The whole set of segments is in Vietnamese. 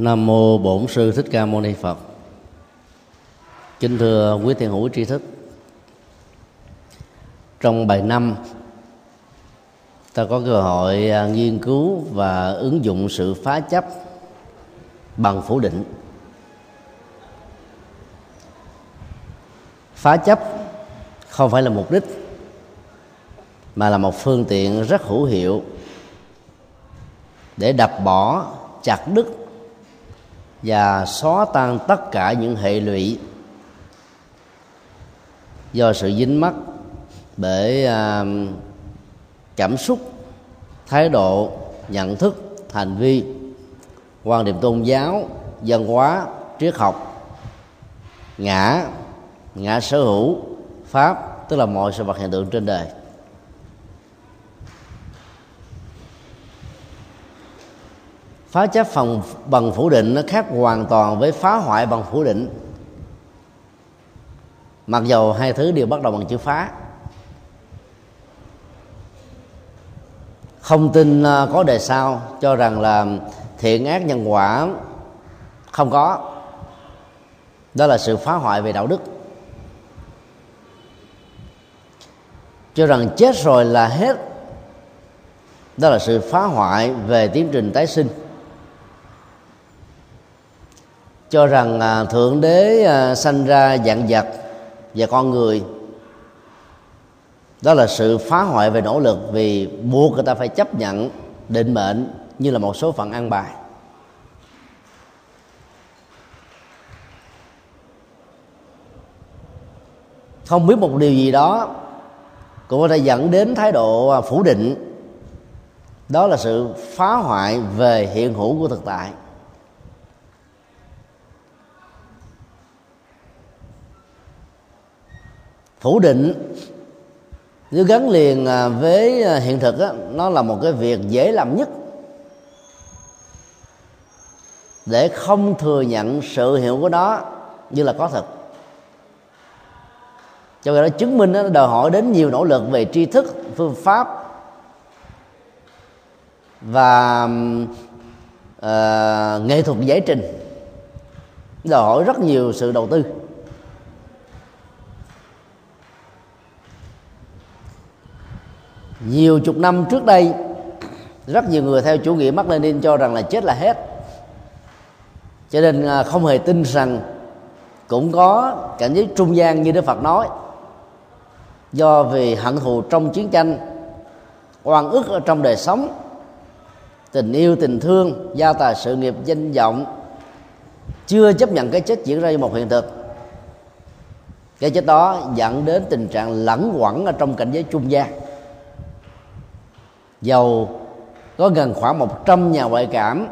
Nam mô Bổn sư Thích Ca Mâu Ni Phật. Kính thưa quý thiền hữu tri thức. Trong bài năm, ta có cơ hội à, nghiên cứu và ứng dụng sự phá chấp bằng phủ định. Phá chấp không phải là mục đích, mà là một phương tiện rất hữu hiệu để đập bỏ chặt đứt và xóa tan tất cả những hệ lụy do sự dính mắc bởi à, cảm xúc, thái độ, nhận thức, hành vi, quan điểm tôn giáo, văn hóa, triết học, ngã ngã sở hữu, pháp, tức là mọi sự vật hiện tượng trên đời. Phá chấp phòng bằng phủ định nó khác hoàn toàn với phá hoại bằng phủ định. Mặc dầu hai thứ đều bắt đầu bằng chữ phá. Không tin à, có đề sau, cho rằng là thiện ác nhân quả không có. Đó là sự phá hoại về đạo đức. Cho rằng chết rồi là hết. Đó là sự phá hoại về tiến trình tái sinh cho rằng à, thượng đế à, sanh ra dạng vật và con người. Đó là sự phá hoại về nỗ lực vì buộc người ta phải chấp nhận định mệnh như là một số phận ăn bài. Không biết một điều gì đó cũng có thể dẫn đến thái độ à, phủ định. Đó là sự phá hoại về hiện hữu của thực tại. Phủ định nếu gắn liền à, với à, hiện thực đó, nó là một cái việc dễ làm nhất. Để không thừa nhận sự hiệu của nó như là có thật. Cho nên nó chứng minh nó đòi hỏi đến nhiều nỗ lực về tri thức phương pháp và uh, nghệ thuật giải trình. Đòi hỏi rất nhiều sự đầu tư. Nhiều chục năm trước đây, rất nhiều người theo chủ nghĩa mắc Lenin cho rằng là chết là hết. Cho nên à, không hề tin rằng cũng có cảnh giới trung gian như Đức Phật nói. Do vì hận thù trong chiến tranh, oan ức ở trong đời sống, tình yêu, tình thương, gia tài, sự nghiệp, danh vọng, chưa chấp nhận cái chết diễn ra như một hiện thực. Cái chết đó dẫn đến tình trạng lẫn quẩn ở trong cảnh giới trung gian dầu có gần khoảng 100 nhà ngoại cảm,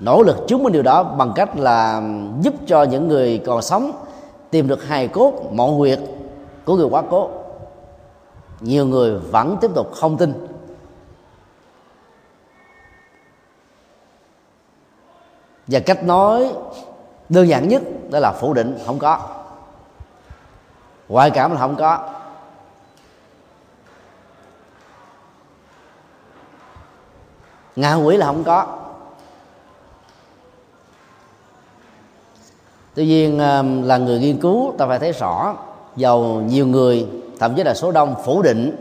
nỗ lực chứng minh điều đó bằng cách là giúp cho những người còn sống tìm được hài cốt mộ huyệt của người quá cố. Nhiều người vẫn tiếp tục không tin. Và cách nói đơn giản nhất đó là phủ định không có. Ngoại cảm là không có. Ngạ quỷ là không có. Tuy nhiên um, là người nghiên cứu ta phải thấy rõ dầu nhiều người thậm chí là số đông phủ định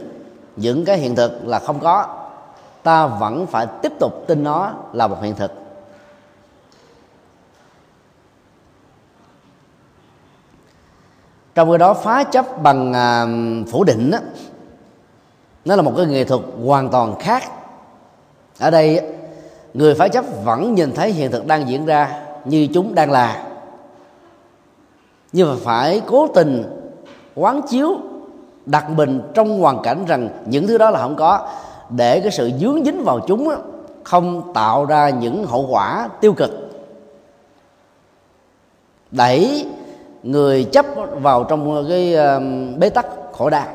những cái hiện thực là không có. Ta vẫn phải tiếp tục tin nó là một hiện thực. Trong cái đó phá chấp bằng um, phủ định đó, nó là một cái nghệ thuật hoàn toàn khác ở đây người phá chấp vẫn nhìn thấy hiện thực đang diễn ra như chúng đang là. Nhưng mà phải cố tình quán chiếu đặt mình trong hoàn cảnh rằng những thứ đó là không có để cái sự dướng dính vào chúng không tạo ra những hậu quả tiêu cực. Đẩy người chấp vào trong cái bế tắc khổ đau.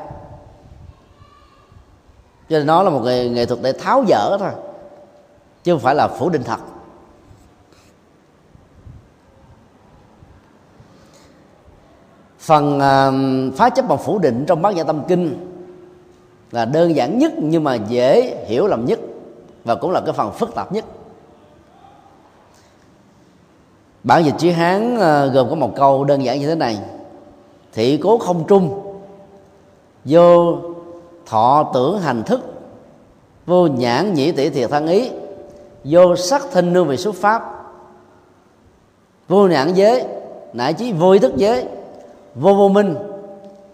Cho nên nó là một nghệ, nghệ thuật để tháo dỡ thôi chứ không phải là phủ định thật. Phần à, phá chấp bằng phủ định trong bát nhã tâm kinh là đơn giản nhất nhưng mà dễ hiểu lầm nhất và cũng là cái phần phức tạp nhất. Bản dịch chữ hán à, gồm có một câu đơn giản như thế này. Thị cố không trung, vô thọ tưởng hành thức, vô nhãn nhĩ tỷ thiệt thân ý vô sắc thinh nương về xuất pháp. Vô nhãn giới, nại chí vô ý thức giới. Vô vô minh,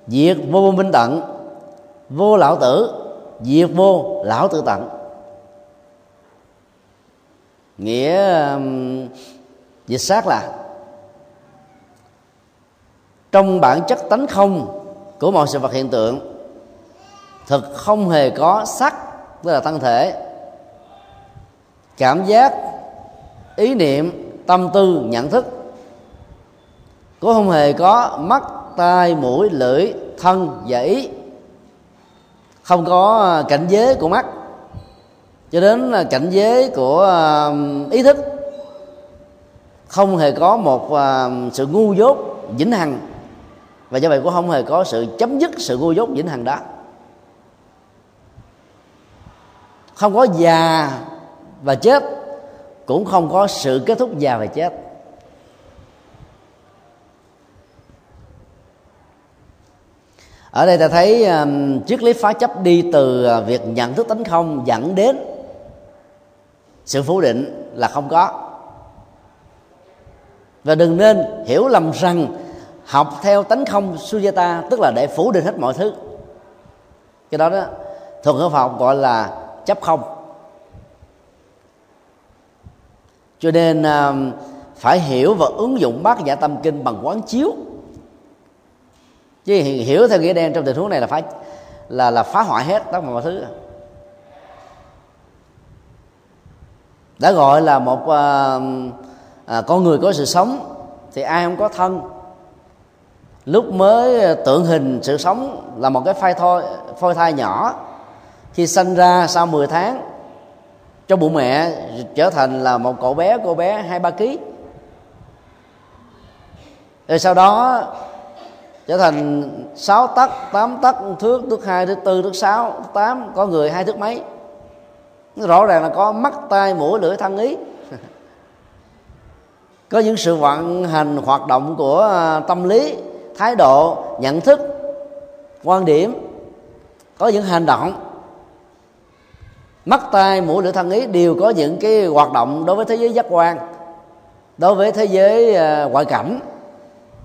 diệt vô vô minh tận. Vô lão tử, diệt vô lão tử tận. Nghĩa dịch sát là trong bản chất tánh không của mọi sự vật hiện tượng, thực không hề có sắc, tức là thân thể cảm giác, ý niệm, tâm tư, nhận thức. Cũng không hề có mắt, tai, mũi, lưỡi, thân và ý. Không có à, cảnh giới của mắt. Cho đến à, cảnh giới của à, ý thức. Không hề có một sự ngu dốt, vĩnh hằng. Và do vậy cũng không hề có sự chấm dứt sự ngu dốt, vĩnh hằng đó. Không có già và chết cũng không có sự kết thúc già và chết. Ở đây ta thấy um, triết lý phá chấp đi từ à, việc nhận thức tánh không dẫn đến sự phủ định là không có. Và đừng nên hiểu lầm rằng học theo tánh không sujata tức là để phủ định hết mọi thứ. Cái đó đó thường ở học gọi là chấp không. Cho nên uh, phải hiểu và ứng dụng bát nhã tâm kinh bằng quán chiếu. Chứ hiểu theo nghĩa đen trong tình huống này là phá là là phá hoại hết tất cả mọi thứ. Đã gọi là một à, à, con người có sự sống thì ai không có thân. Lúc mới tượng hình sự sống là một cái phai thôi phôi thai nhỏ khi sinh ra sau 10 tháng trong bụng mẹ trở thành là một cậu bé, cô bé hai, ba ký. Rồi sau đó trở thành 6 tấc 8 tấc thước thước hai, thước tư, thước sáu, thước tám, có người hai, thước mấy. Rõ ràng là có mắt, tai, mũi, lưỡi, thân ý. Có những sự vận hành, hoạt động của à, tâm lý, thái độ, nhận thức, quan điểm. Có những hành động mắt tai, mũi lưỡi thân ý đều có những cái hoạt động đối với thế giới giác quan, đối với thế giới ờ, ngoại cảnh,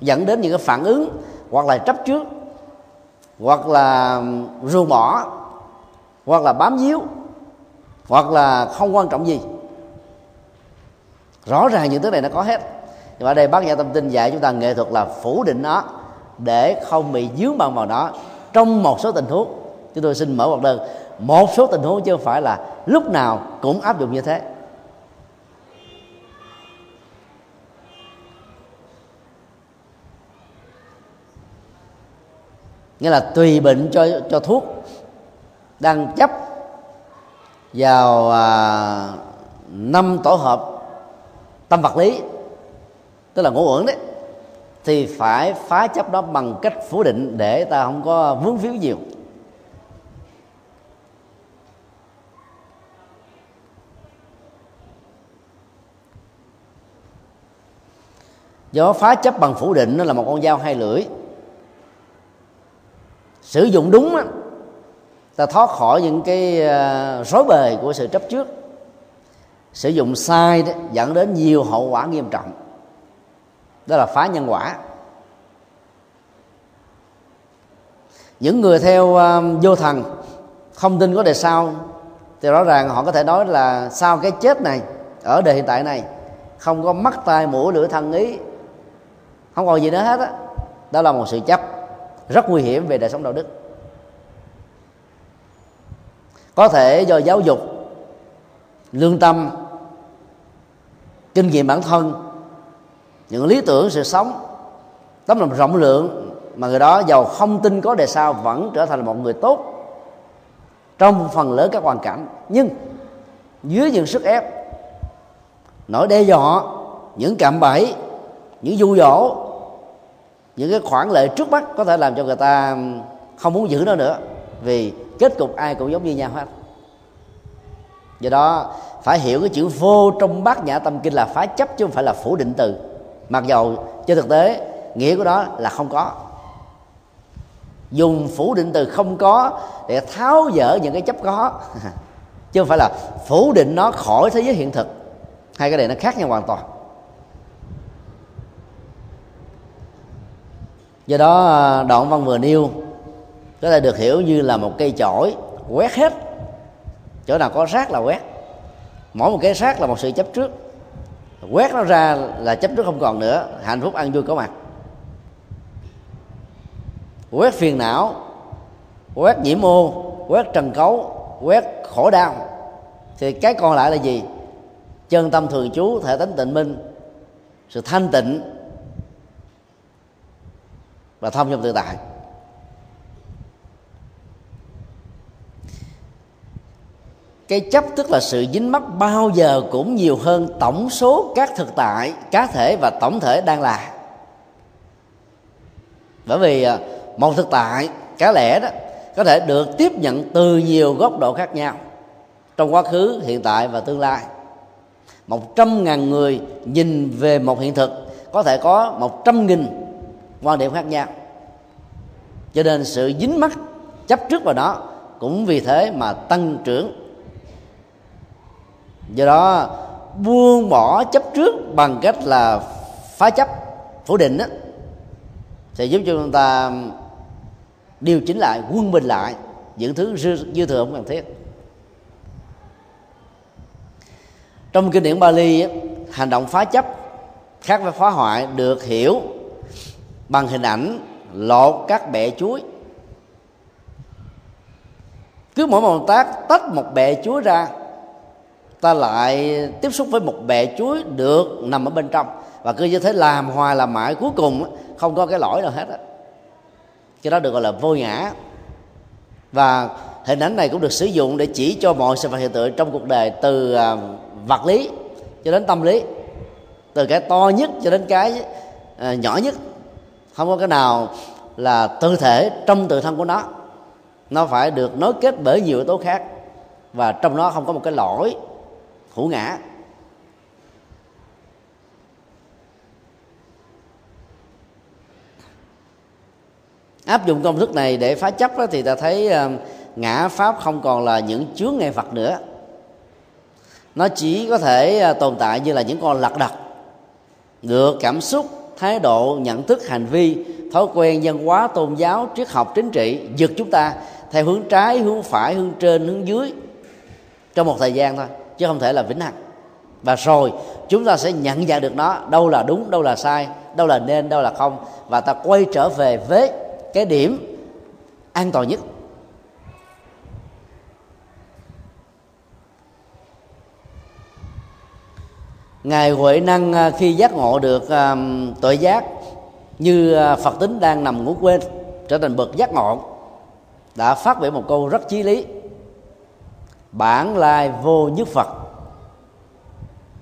dẫn đến những cái phản ứng hoặc là chấp trước, hoặc là ruồng bỏ hoặc là bám víu, hoặc là không quan trọng gì. Rõ ràng những thứ này nó có hết. Nhưng ở đây bác nhà tâm tin dạy chúng ta nghệ thuật là phủ định nó để không bị dướng bằng vào nó trong một số tình huống. Chúng tôi xin mở một đơn một số tình huống chứ không phải là lúc nào cũng áp dụng như thế. Nghĩa là tùy bệnh cho cho thuốc đang chấp vào à, năm tổ hợp tâm vật lý tức là ngũ uẩn đấy thì phải phá chấp đó bằng cách phủ định để ta không có vướng víu nhiều. Do phá chấp bằng phủ định nó là một con dao hai lưỡi. Sử dụng đúng á, ta thoát khỏi những cái ờ, rối bời của sự chấp trước. Sử dụng sai đó dẫn đến nhiều hậu quả nghiêm trọng. Đó là phá nhân quả. Những người theo ờ, vô thần không tin có đề sau thì rõ ràng họ có thể nói là sau cái chết này ở đời hiện tại này không có mắt tai mũi lưỡi thân ý không còn gì nữa hết á đó. đó là một sự chấp rất nguy hiểm về đời sống đạo đức có thể do giáo dục, lương tâm, kinh nghiệm bản thân, những lý tưởng, sự sống tấm lòng rộng lượng mà người đó giàu không tin có đề sao vẫn trở thành một người tốt trong phần lớn các hoàn cảnh nhưng dưới những sức ép, nỗi đe dọa, những cạm bẫy, những du dỗ những cái khoản lệ trước mắt có thể làm cho người ta không muốn giữ nó nữa, vì kết cục ai cũng giống như nhau hết. Do đó, phải hiểu cái chữ vô trong bát nhã tâm kinh là phá chấp chứ không phải là phủ định từ. Mặc dầu trên thực tế, nghĩa của đó là không có. Dùng phủ định từ không có để tháo dỡ những cái chấp có, chứ không phải là phủ định nó khỏi thế giới hiện thực. Hai cái này nó khác nhau hoàn toàn. Do đó à, đoạn văn vừa nêu, có thể được hiểu như là một cây chổi quét hết. Chỗ nào có rác là quét. Mỗi một cái rác là một sự chấp trước. Quét nó ra là chấp trước không còn nữa, hạnh phúc ăn vui có mặt. Quét phiền não, quét nhiễm ô quét trần cấu, quét khổ đau. Thì cái còn lại là gì? Chân tâm thường trú, thể tánh tịnh minh, sự thanh tịnh và thông trong tự tại. Cái chấp tức là sự dính mắc bao giờ cũng nhiều hơn tổng số các thực tại, cá thể và tổng thể đang là. Bởi vì à, một thực tại, cá lẽ đó, có thể được tiếp nhận từ nhiều góc độ khác nhau trong quá khứ, hiện tại và tương lai. Một trăm ngàn người nhìn về một hiện thực, có thể có một trăm nghìn quan điểm khác nhau. Cho nên sự dính mắc chấp trước vào đó cũng vì thế mà tăng trưởng. Do đó buông bỏ chấp trước bằng cách là phá chấp phủ định đó, sẽ giúp cho chúng ta điều chỉnh lại quân bình lại những thứ dư, dư thừa không cần thiết. Trong kinh điển Bali hành động phá chấp khác với phá hoại được hiểu bằng hình ảnh, lột các bẹ chuối. Cứ mỗi một động tác tách một bẹ chuối ra, ta lại tiếp xúc với một bẹ chuối được nằm ở bên trong. Và cứ như thế làm hoài làm mãi, cuối cùng không có cái lỗi nào hết á. Cái đó được gọi là vô ngã. Và hình ảnh này cũng được sử dụng để chỉ cho mọi sự vật hiện tượng trong cuộc đời, từ à, vật lý cho đến tâm lý. Từ cái to nhất cho đến cái à, nhỏ nhất không có cái nào là tự thể trong tự thân của nó. Nó phải được nối kết bởi nhiều yếu tố khác và trong nó không có một cái lỗi hữu ngã. Áp dụng công thức này để phá chấp đó, thì ta thấy ờ, ngã pháp không còn là những chướng ngại vật nữa. Nó chỉ có thể ờ, tồn tại như là những con lật đật được cảm xúc thái độ, nhận thức, hành vi, thói quen, văn hóa, tôn giáo, triết học, chính trị, giật chúng ta theo hướng trái, hướng phải, hướng trên, hướng dưới trong một thời gian thôi, chứ không thể là vĩnh hằng. Và rồi, chúng ta sẽ nhận dạng được nó, đâu là đúng, đâu là sai, đâu là nên, đâu là không, và ta quay trở về với cái điểm an toàn nhất. Ngài huệ năng à, khi giác ngộ được um, tội giác như à, phật tính đang nằm ngủ quên trở thành bậc giác ngộ đã phát biểu một câu rất chí lý. Bản lai vô nhất phật.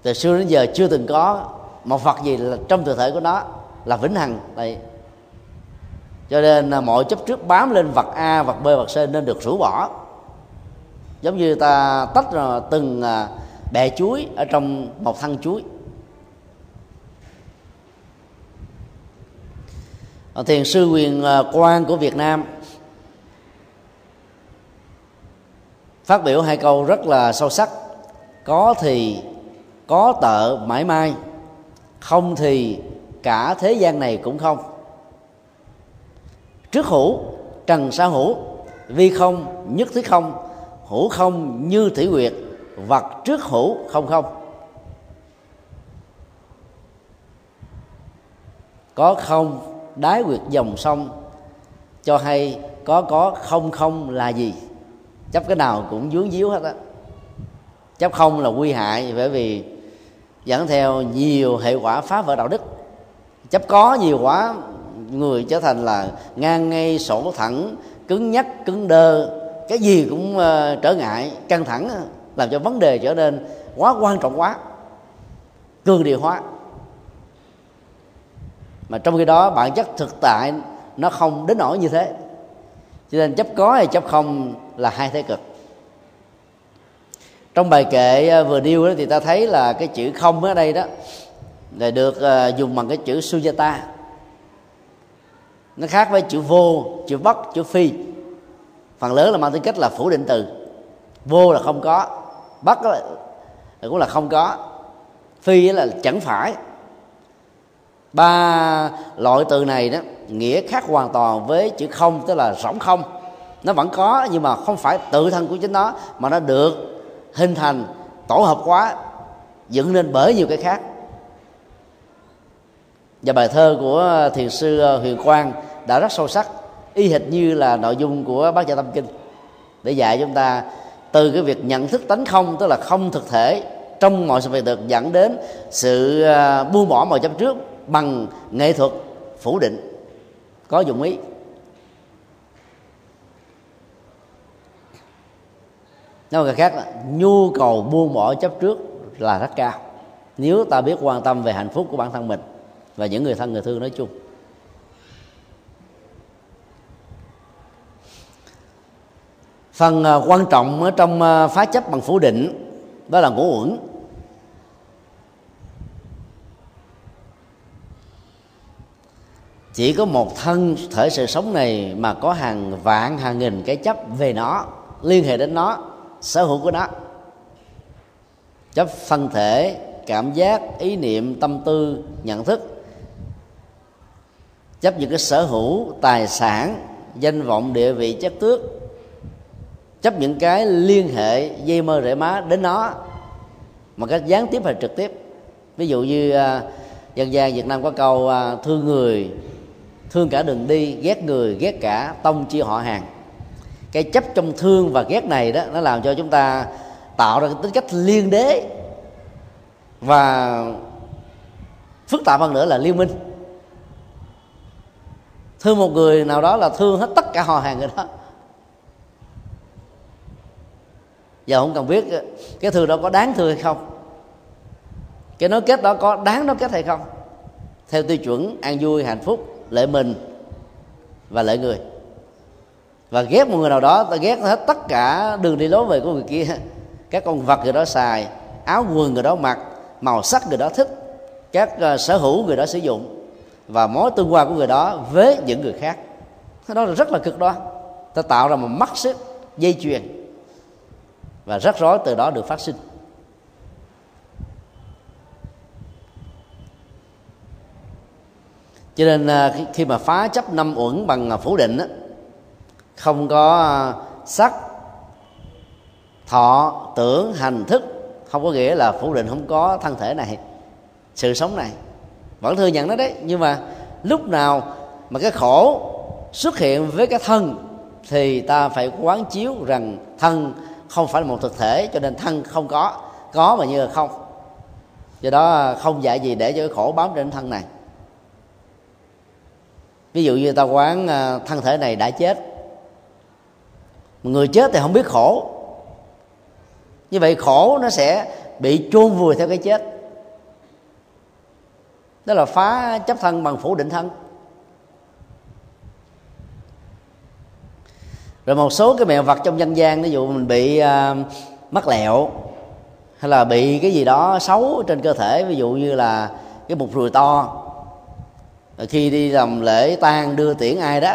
Từ xưa đến giờ chưa từng có một phật gì là trong thực thể của nó là vĩnh hằng đây cho nên mọi chấp trước bám lên vật a vật b vật c nên được rũ bỏ. Giống như ta tách từng bẹ chuối ở trong một thân chuối. Ờ, thiền sư quyền ờ, quan của việt nam phát biểu hai câu rất là sâu sắc. Có thì có tợ mãi mai, không thì cả thế gian này cũng không. Trước hữu, trần sa hữu, vi không, nhất thiết không, hữu không, như thủy quyệt vật trước hữu không không? Có không đái quyệt dòng sông cho hay có có không không là gì? Chấp cái nào cũng dướng díu hết á. Chấp không là nguy hại bởi vì dẫn theo nhiều hệ quả phá vỡ đạo đức. Chấp có nhiều quá người trở thành là ngang ngay sổ thẳng cứng nhắc cứng đơ cái gì cũng uh, trở ngại căng thẳng làm cho vấn đề trở nên quá quan trọng quá, cường điều hóa. Mà trong khi đó, bản chất thực tại nó không đến nỗi như thế. Cho nên chấp có hay chấp không là hai thế cực. Trong bài kệ ờ, vừa điêu đó thì ta thấy là cái chữ không ở đây đó là được ờ, dùng bằng cái chữ sujata. Nó khác với chữ vô, chữ bất, chữ phi. Phần lớn là mang tính cách là phủ định từ. Vô là không có bất là, cũng là không có. Phi là chẳng phải. Ba loại từ này đó nghĩa khác hoàn toàn với chữ không tức là rỗng không. Nó vẫn có nhưng mà không phải tự thân của chính nó mà nó được hình thành tổ hợp quá dựng nên bởi nhiều cái khác. Và bài thơ của thiền sư ờ, huyền quang đã rất sâu sắc y hệt như là nội dung của bác gia tâm kinh. Để dạy chúng ta từ cái việc nhận thức tánh không, tức là không thực thể, trong mọi sự việc được dẫn đến sự à, buông bỏ mọi chấp trước bằng nghệ thuật phủ định. Có dụng ý. Nói người khác là, nhu cầu buông bỏ chấp trước là rất cao. Nếu ta biết quan tâm về hạnh phúc của bản thân mình và những người thân, người thương nói chung. Phần à, quan trọng ở trong à, phá chấp bằng phủ định, đó là ngũ uẩn. Chỉ có một thân thể sự sống này mà có hàng vạn, hàng nghìn cái chấp về nó, liên hệ đến nó, sở hữu của nó. Chấp thân thể, cảm giác, ý niệm, tâm tư, nhận thức. Chấp những cái sở hữu, tài sản, danh vọng, địa vị, chất tước chấp những cái liên hệ dây mơ rễ má đến nó một cách gián tiếp hay trực tiếp. Ví dụ như uh, dân gian việt nam có câu uh, thương người thương cả đường đi ghét người ghét cả tông chia họ hàng. Cái chấp trong thương và ghét này đó nó làm cho chúng ta tạo ra cái tính cách liên đế và phức tạp hơn nữa là liên minh. Thương một người nào đó là thương hết tất cả họ hàng người đó. Giờ không cần biết cái thương đó có đáng thương hay không? Cái nối kết đó có đáng nối kết hay không? Theo tiêu chuẩn an vui hạnh phúc lợi mình và lợi người. Và ghét một người nào đó ta ghét hết tất cả đường đi lối về của người kia. Các con vật người đó xài áo quần người đó mặc màu sắc người đó thích các uh, sở hữu người đó sử dụng và mối tương quan của người đó với những người khác. Đó là rất là cực đoan. Ta tạo ra một mắt xích dây chuyền và rắc rối từ đó được phát sinh. Cho nên à, khi mà phá chấp năm uẩn bằng à, phủ định không có à, sắc, thọ, tưởng, hành, thức, không có nghĩa là phủ định không có thân thể này, sự sống này. Vẫn thừa nhận nó đấy, nhưng mà lúc nào mà cái khổ xuất hiện với cái thân thì ta phải quán chiếu rằng thân không phải là một thực thể, cho nên thân không có có mà như là không. Do đó à, không dạy gì để cho cái khổ bám trên thân này. Ví dụ như ta quán à, thân thể này đã chết. Người chết thì không biết khổ. Như vậy khổ nó sẽ bị chôn vùi theo cái chết. Đó là phá chấp thân bằng phủ định thân. Rồi một số cái mẹo vật trong dân gian ví dụ mình bị uh, mắc lẹo hay là bị cái gì đó xấu trên cơ thể ví dụ như là cái bụt ruồi to. Khi đi làm lễ tang đưa tiễn ai đó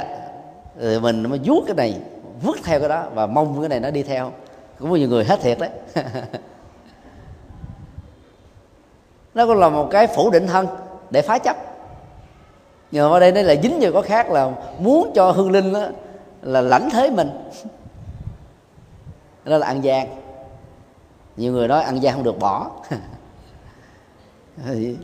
rồi mình mới vuốt cái này vứt theo cái đó và mong cái này nó đi theo. Cũng có nhiều người hết thiệt đấy. Nó cũng là một cái phủ định thân để phá chấp. Nhưng mà ở đây nó là dính vào có khác là muốn cho hương linh đó, là lãnh thế mình. Đó là ăn gian. Nhiều người nói ăn gian không được bỏ.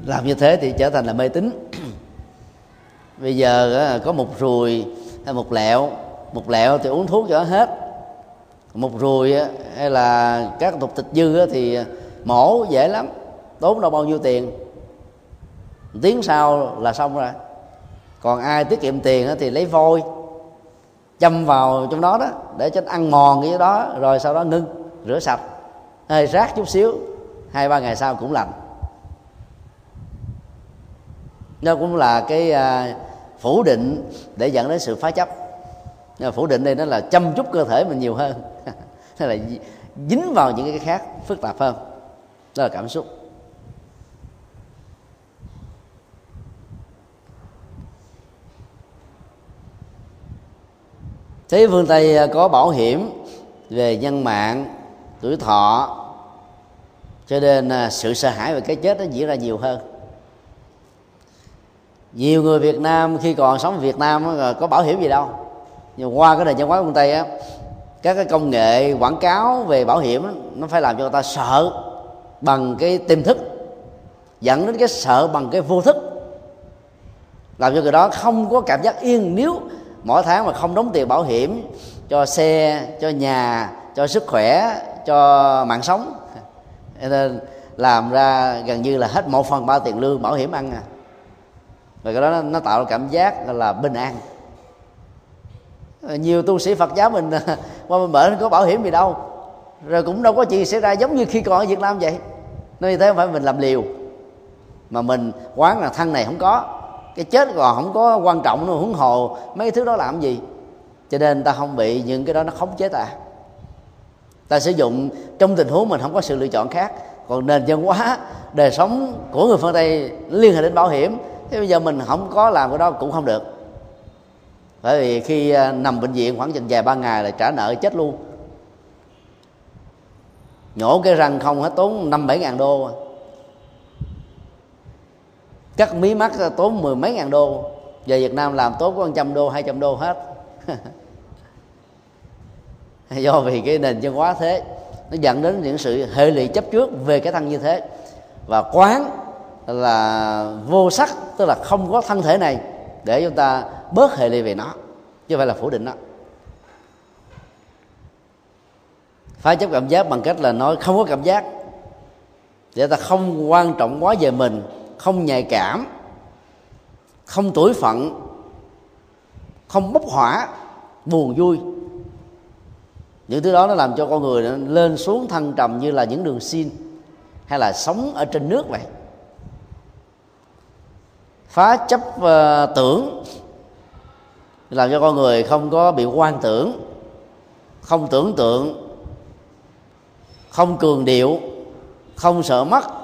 Làm như thế thì trở thành là mê tín. Bây giờ có một ruồi hay một lẹo một lẹo thì uống thuốc cho hết. Một ruồi hay là các tục thịt dư thì à, mổ dễ lắm, tốn đâu bao nhiêu tiền. Tiếng sau là xong rồi. Còn ai tiết kiệm tiền thì lấy voi châm vào trong đó đó để cho nó ăn mòn cái đó rồi sau đó ngưng rửa sạch. Hơi rác chút xíu hai ba ngày sau cũng lành. Nó cũng là cái à, phủ định để dẫn đến sự phá chấp. Nhưng phủ định đây nó là chăm chút cơ thể mình nhiều hơn. Hay là dính vào những cái khác phức tạp hơn. Đó là cảm xúc. Thế phương tây à, có bảo hiểm về nhân mạng, tuổi thọ, cho nên à, sự sợ hãi về cái chết nó diễn ra nhiều hơn. Nhiều người Việt Nam khi còn sống ở Việt Nam có bảo hiểm gì đâu. Nhưng qua cái nền văn hóa phương Tây á, các cái công nghệ quảng cáo về bảo hiểm nó phải làm cho người ta sợ bằng cái tiềm thức, dẫn đến cái sợ bằng cái vô thức. Làm cho người đó không có cảm giác yên nếu mỗi tháng mà không đóng tiền bảo hiểm cho xe cho nhà cho sức khỏe cho mạng sống. Nên làm ra gần như là hết một phần ba tiền lương bảo hiểm ăn à. Và cái đó nó, nó tạo cảm giác là bình an. Nhiều tu sĩ Phật giáo mình qua bên bệnh có bảo hiểm gì đâu. Rồi cũng đâu có chuyện xảy ra giống như khi còn ở Việt Nam vậy. Nên như thế không phải mình làm liều. Mà mình quán là thân này không có cái chết còn không có quan trọng nữa huống hồ. Mấy thứ đó làm gì? Cho nên ta không bị những cái đó nó khống chế ta. Ta sử dụng trong tình huống mình không có sự lựa chọn khác. Còn nền văn hóa, đời sống của người phương tây liên hệ đến bảo hiểm, thế bây giờ mình không có làm cái đó cũng không được. Bởi vì khi à, nằm bệnh viện khoảng chừng vài ba ngày là trả nợ chết luôn. Nhổ cái răng không hết tốn năm bảy ngàn đô cắt mí mắt tốn mười mấy ngàn đô. Về Việt Nam làm tốt có trăm đô, hai trăm đô hết. Do vì cái nền văn hóa thế, nó dẫn đến những sự hệ lụy chấp trước về cái thân như thế. Và quán là vô sắc, tức là không có thân thể này, để chúng ta bớt hệ lụy về nó, chứ phải là phủ định nó. Phải chấp cảm giác bằng cách là nói không có cảm giác. Để ta không quan trọng quá về mình không nhạy cảm không tuổi phận không bốc hỏa buồn vui. Những thứ đó nó làm cho con người lên xuống thăng trầm như là những đường xin hay là sống ở trên nước vậy. Phá chấp uh, tưởng làm cho con người không có bị quan tưởng không tưởng tượng không cường điệu không sợ mất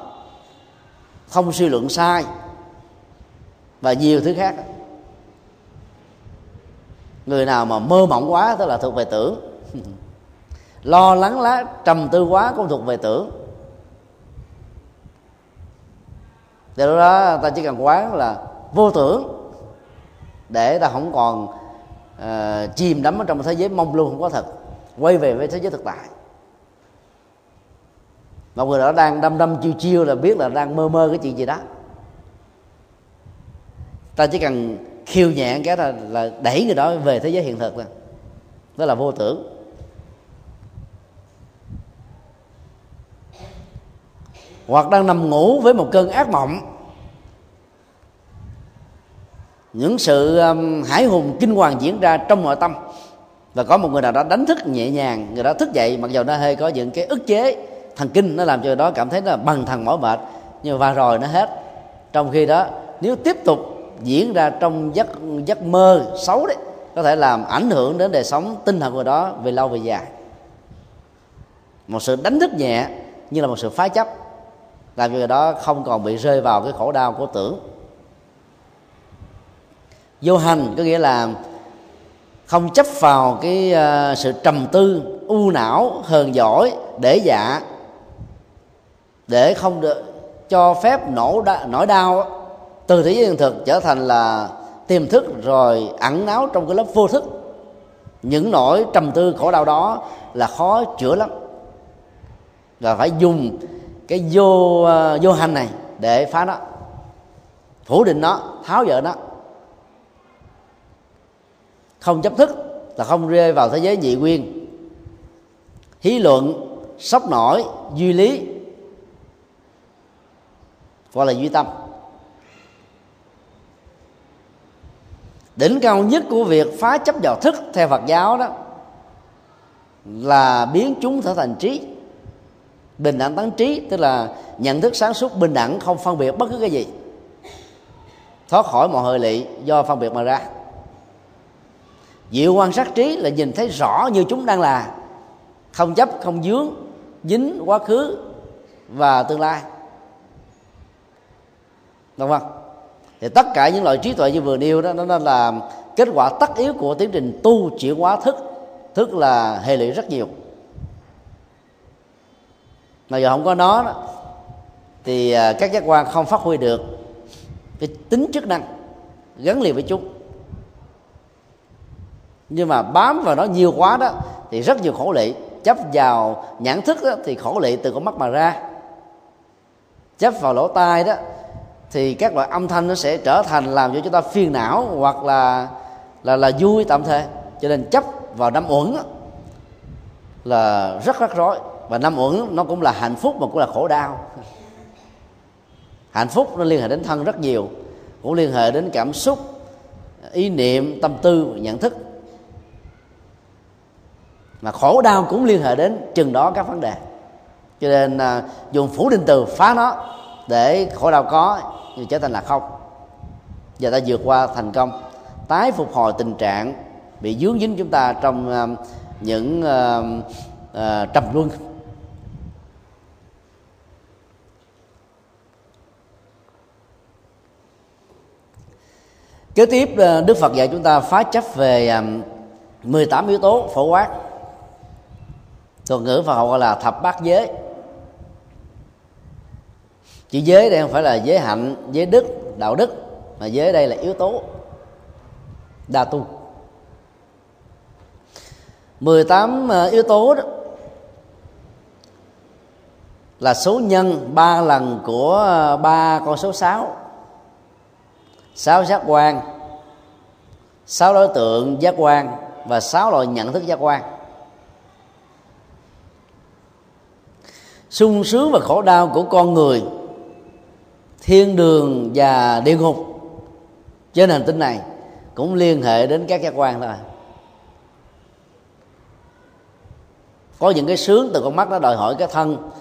không suy luận sai và nhiều thứ khác. Người nào mà mơ mộng quá tức là thuộc về tưởng. Lo lắng lá trầm tư quá cũng thuộc về tưởng. Từ đó ta chỉ cần quán là vô tưởng để ta không còn uh, chìm đắm ở trong thế giới mong luôn không có thật quay về với thế giới thực tại một người đó đang đâm đâm chiêu chiêu là biết là đang mơ mơ cái chuyện gì đó. Ta chỉ cần khiêu nhẹ cái là, là đẩy người đó về thế giới hiện thực rồi đó là vô tưởng. Hoặc đang nằm ngủ với một cơn ác mộng. Những sự um, hải hùng kinh hoàng diễn ra trong nội tâm. Và có một người nào đó đánh thức nhẹ nhàng người đó thức dậy mặc dù nó hơi có những cái ức chế thần kinh nó làm cho người đó cảm thấy là bằng thần mỏi mệt. Nhưng mà và rồi nó hết. Trong khi đó, nếu tiếp tục diễn ra trong giấc giấc mơ xấu đấy, có thể làm ảnh hưởng đến đời sống tinh thần của đó về lâu về dài. Một sự đánh thức nhẹ như là một sự phá chấp, làm cho người đó không còn bị rơi vào cái khổ đau của tưởng. Vô hành có nghĩa là không chấp vào cái ờ, sự trầm tư, u não, hờn giỏi để dạ để không được cho phép nổ đa, nỗi đau từ thế giới hiện thực trở thành là tiềm thức rồi ẩn náu trong cái lớp vô thức. Những nỗi trầm tư khổ đau đó là khó chữa lắm. Và phải dùng cái vô ờ, vô hành này để phá nó phủ định nó tháo dỡ nó. Không chấp thức là không rơi vào thế giới nhị nguyên. Hí luận sốc nổi duy lý gọi là duy tâm. Đỉnh cao nhất của việc phá chấp vào thức theo Phật giáo đó là biến chúng trở thành trí. Bình đẳng tán trí, tức là nhận thức sáng suốt bình đẳng, không phân biệt bất cứ cái gì. Thoát khỏi mọi hệ lụy do phân biệt mà ra. Diệu quan sát trí là nhìn thấy rõ như chúng đang là. Không chấp, không dướng, dính quá khứ và tương lai đúng không? Thì tất cả những loại trí tuệ như vừa nêu đó nó là kết quả tất yếu của tiến trình tu chuyển hóa thức thức là hệ lụy rất nhiều. Mà giờ không có nó thì à, các giác quan không phát huy được cái tính chức năng gắn liền với chúng. Nhưng mà bám vào nó nhiều quá đó thì rất nhiều khổ lị. Chấp vào nhãn thức đó, thì khổ lị từ con mắt mà ra. Chấp vào lỗ tai đó thì các loại âm thanh nó sẽ trở thành làm cho chúng ta phiền não hoặc là là là vui tạm thời. Cho nên chấp vào năm uẩn là rất rắc rối. Và năm uẩn nó cũng là hạnh phúc mà cũng là khổ đau. Hạnh phúc nó liên hệ đến thân rất nhiều cũng liên hệ đến cảm xúc ý niệm tâm tư nhận thức. Mà khổ đau cũng liên hệ đến chừng đó các vấn đề. Cho nên à, dùng phủ định từ phá nó để khổ đau có thì trở thành là không. Và ta vượt qua thành công. Tái phục hồi tình trạng bị dướng dính chúng ta trong uh, những uh, uh, trầm luân. Kế tiếp đức phật dạy chúng ta phá chấp về 18 yếu tố phổ quát. Thuật ngữ Phật học gọi là thập bát giới chữ giới đây không phải là giới hạnh, giới đức, đạo đức, mà giới đây là yếu tố. Đa tu. 18 ờ, yếu tố đó là số nhân ba lần của ờ, ba con số 6 sáu giác quan, sáu đối tượng giác quan và sáu loại nhận thức giác quan. Sung sướng và khổ đau của con người thiên đường và địa ngục. Trên hành tinh này cũng liên hệ đến các giác quan thôi. Có những cái sướng từ con mắt nó đòi hỏi cái thân,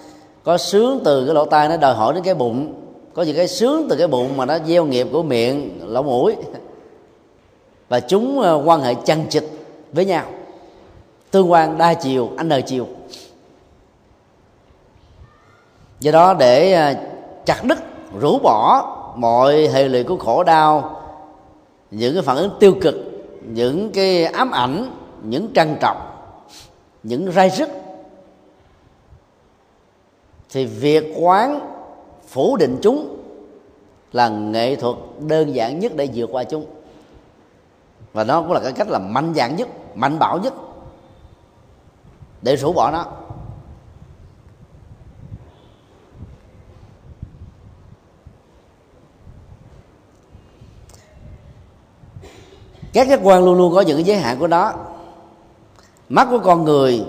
có sướng từ cái lỗ tai nó đòi hỏi đến cái bụng, có những cái sướng từ cái bụng mà nó gieo nghiệp của miệng, lỗ mũi. Và chúng ờ, quan hệ chằng chịch với nhau. Tương quan đa chiều, anh đời chiều. Do đó để ờ, chặt đứt rũ bỏ mọi hệ lụy của khổ đau, những cái phản ứng tiêu cực, những cái ám ảnh, những trăn trọng những rai rứt. Thì việc quán, phủ định chúng là nghệ thuật đơn giản nhất để vượt qua chúng. Và nó cũng là cái cách là mạnh dạng nhất, mạnh bạo nhất để rũ bỏ nó. Các giác quan luôn luôn có những cái giới hạn của nó. Mắt của con người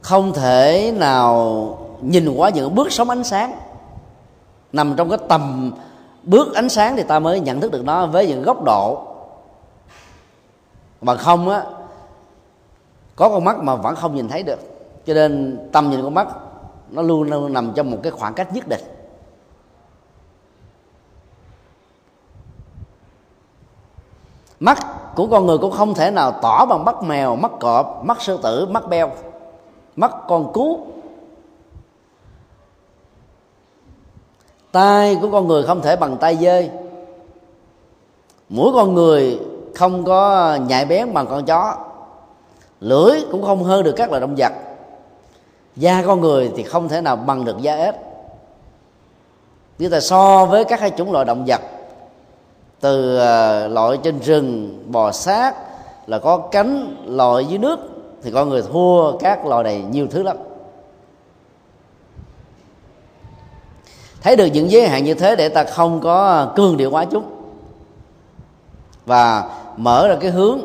không thể nào nhìn qua những bước sóng ánh sáng. Nằm trong cái tầm bước ánh sáng thì ta mới nhận thức được nó với những góc độ. Mà không á có con mắt mà vẫn không nhìn thấy được. Cho nên tầm nhìn con mắt nó luôn, luôn nằm trong một cái khoảng cách nhất định. Mắt của con người cũng không thể nào tỏ bằng mắt mèo, mắt cọp, mắt sư tử, mắt beo, mắt con cú. Tay của con người không thể bằng tay dơi mũi con người không có nhạy bén bằng con chó. Lưỡi cũng không hơn được các loài động vật. Da con người thì không thể nào bằng được da ếch. Như ta so với các hai chủng loại động vật từ ờ, loại trên rừng, bò sát, là có cánh loại dưới nước, thì con người thua các loài này nhiều thứ lắm. Thấy được những giới hạn như thế để ta không có cương điệu quá chúng và mở ra cái hướng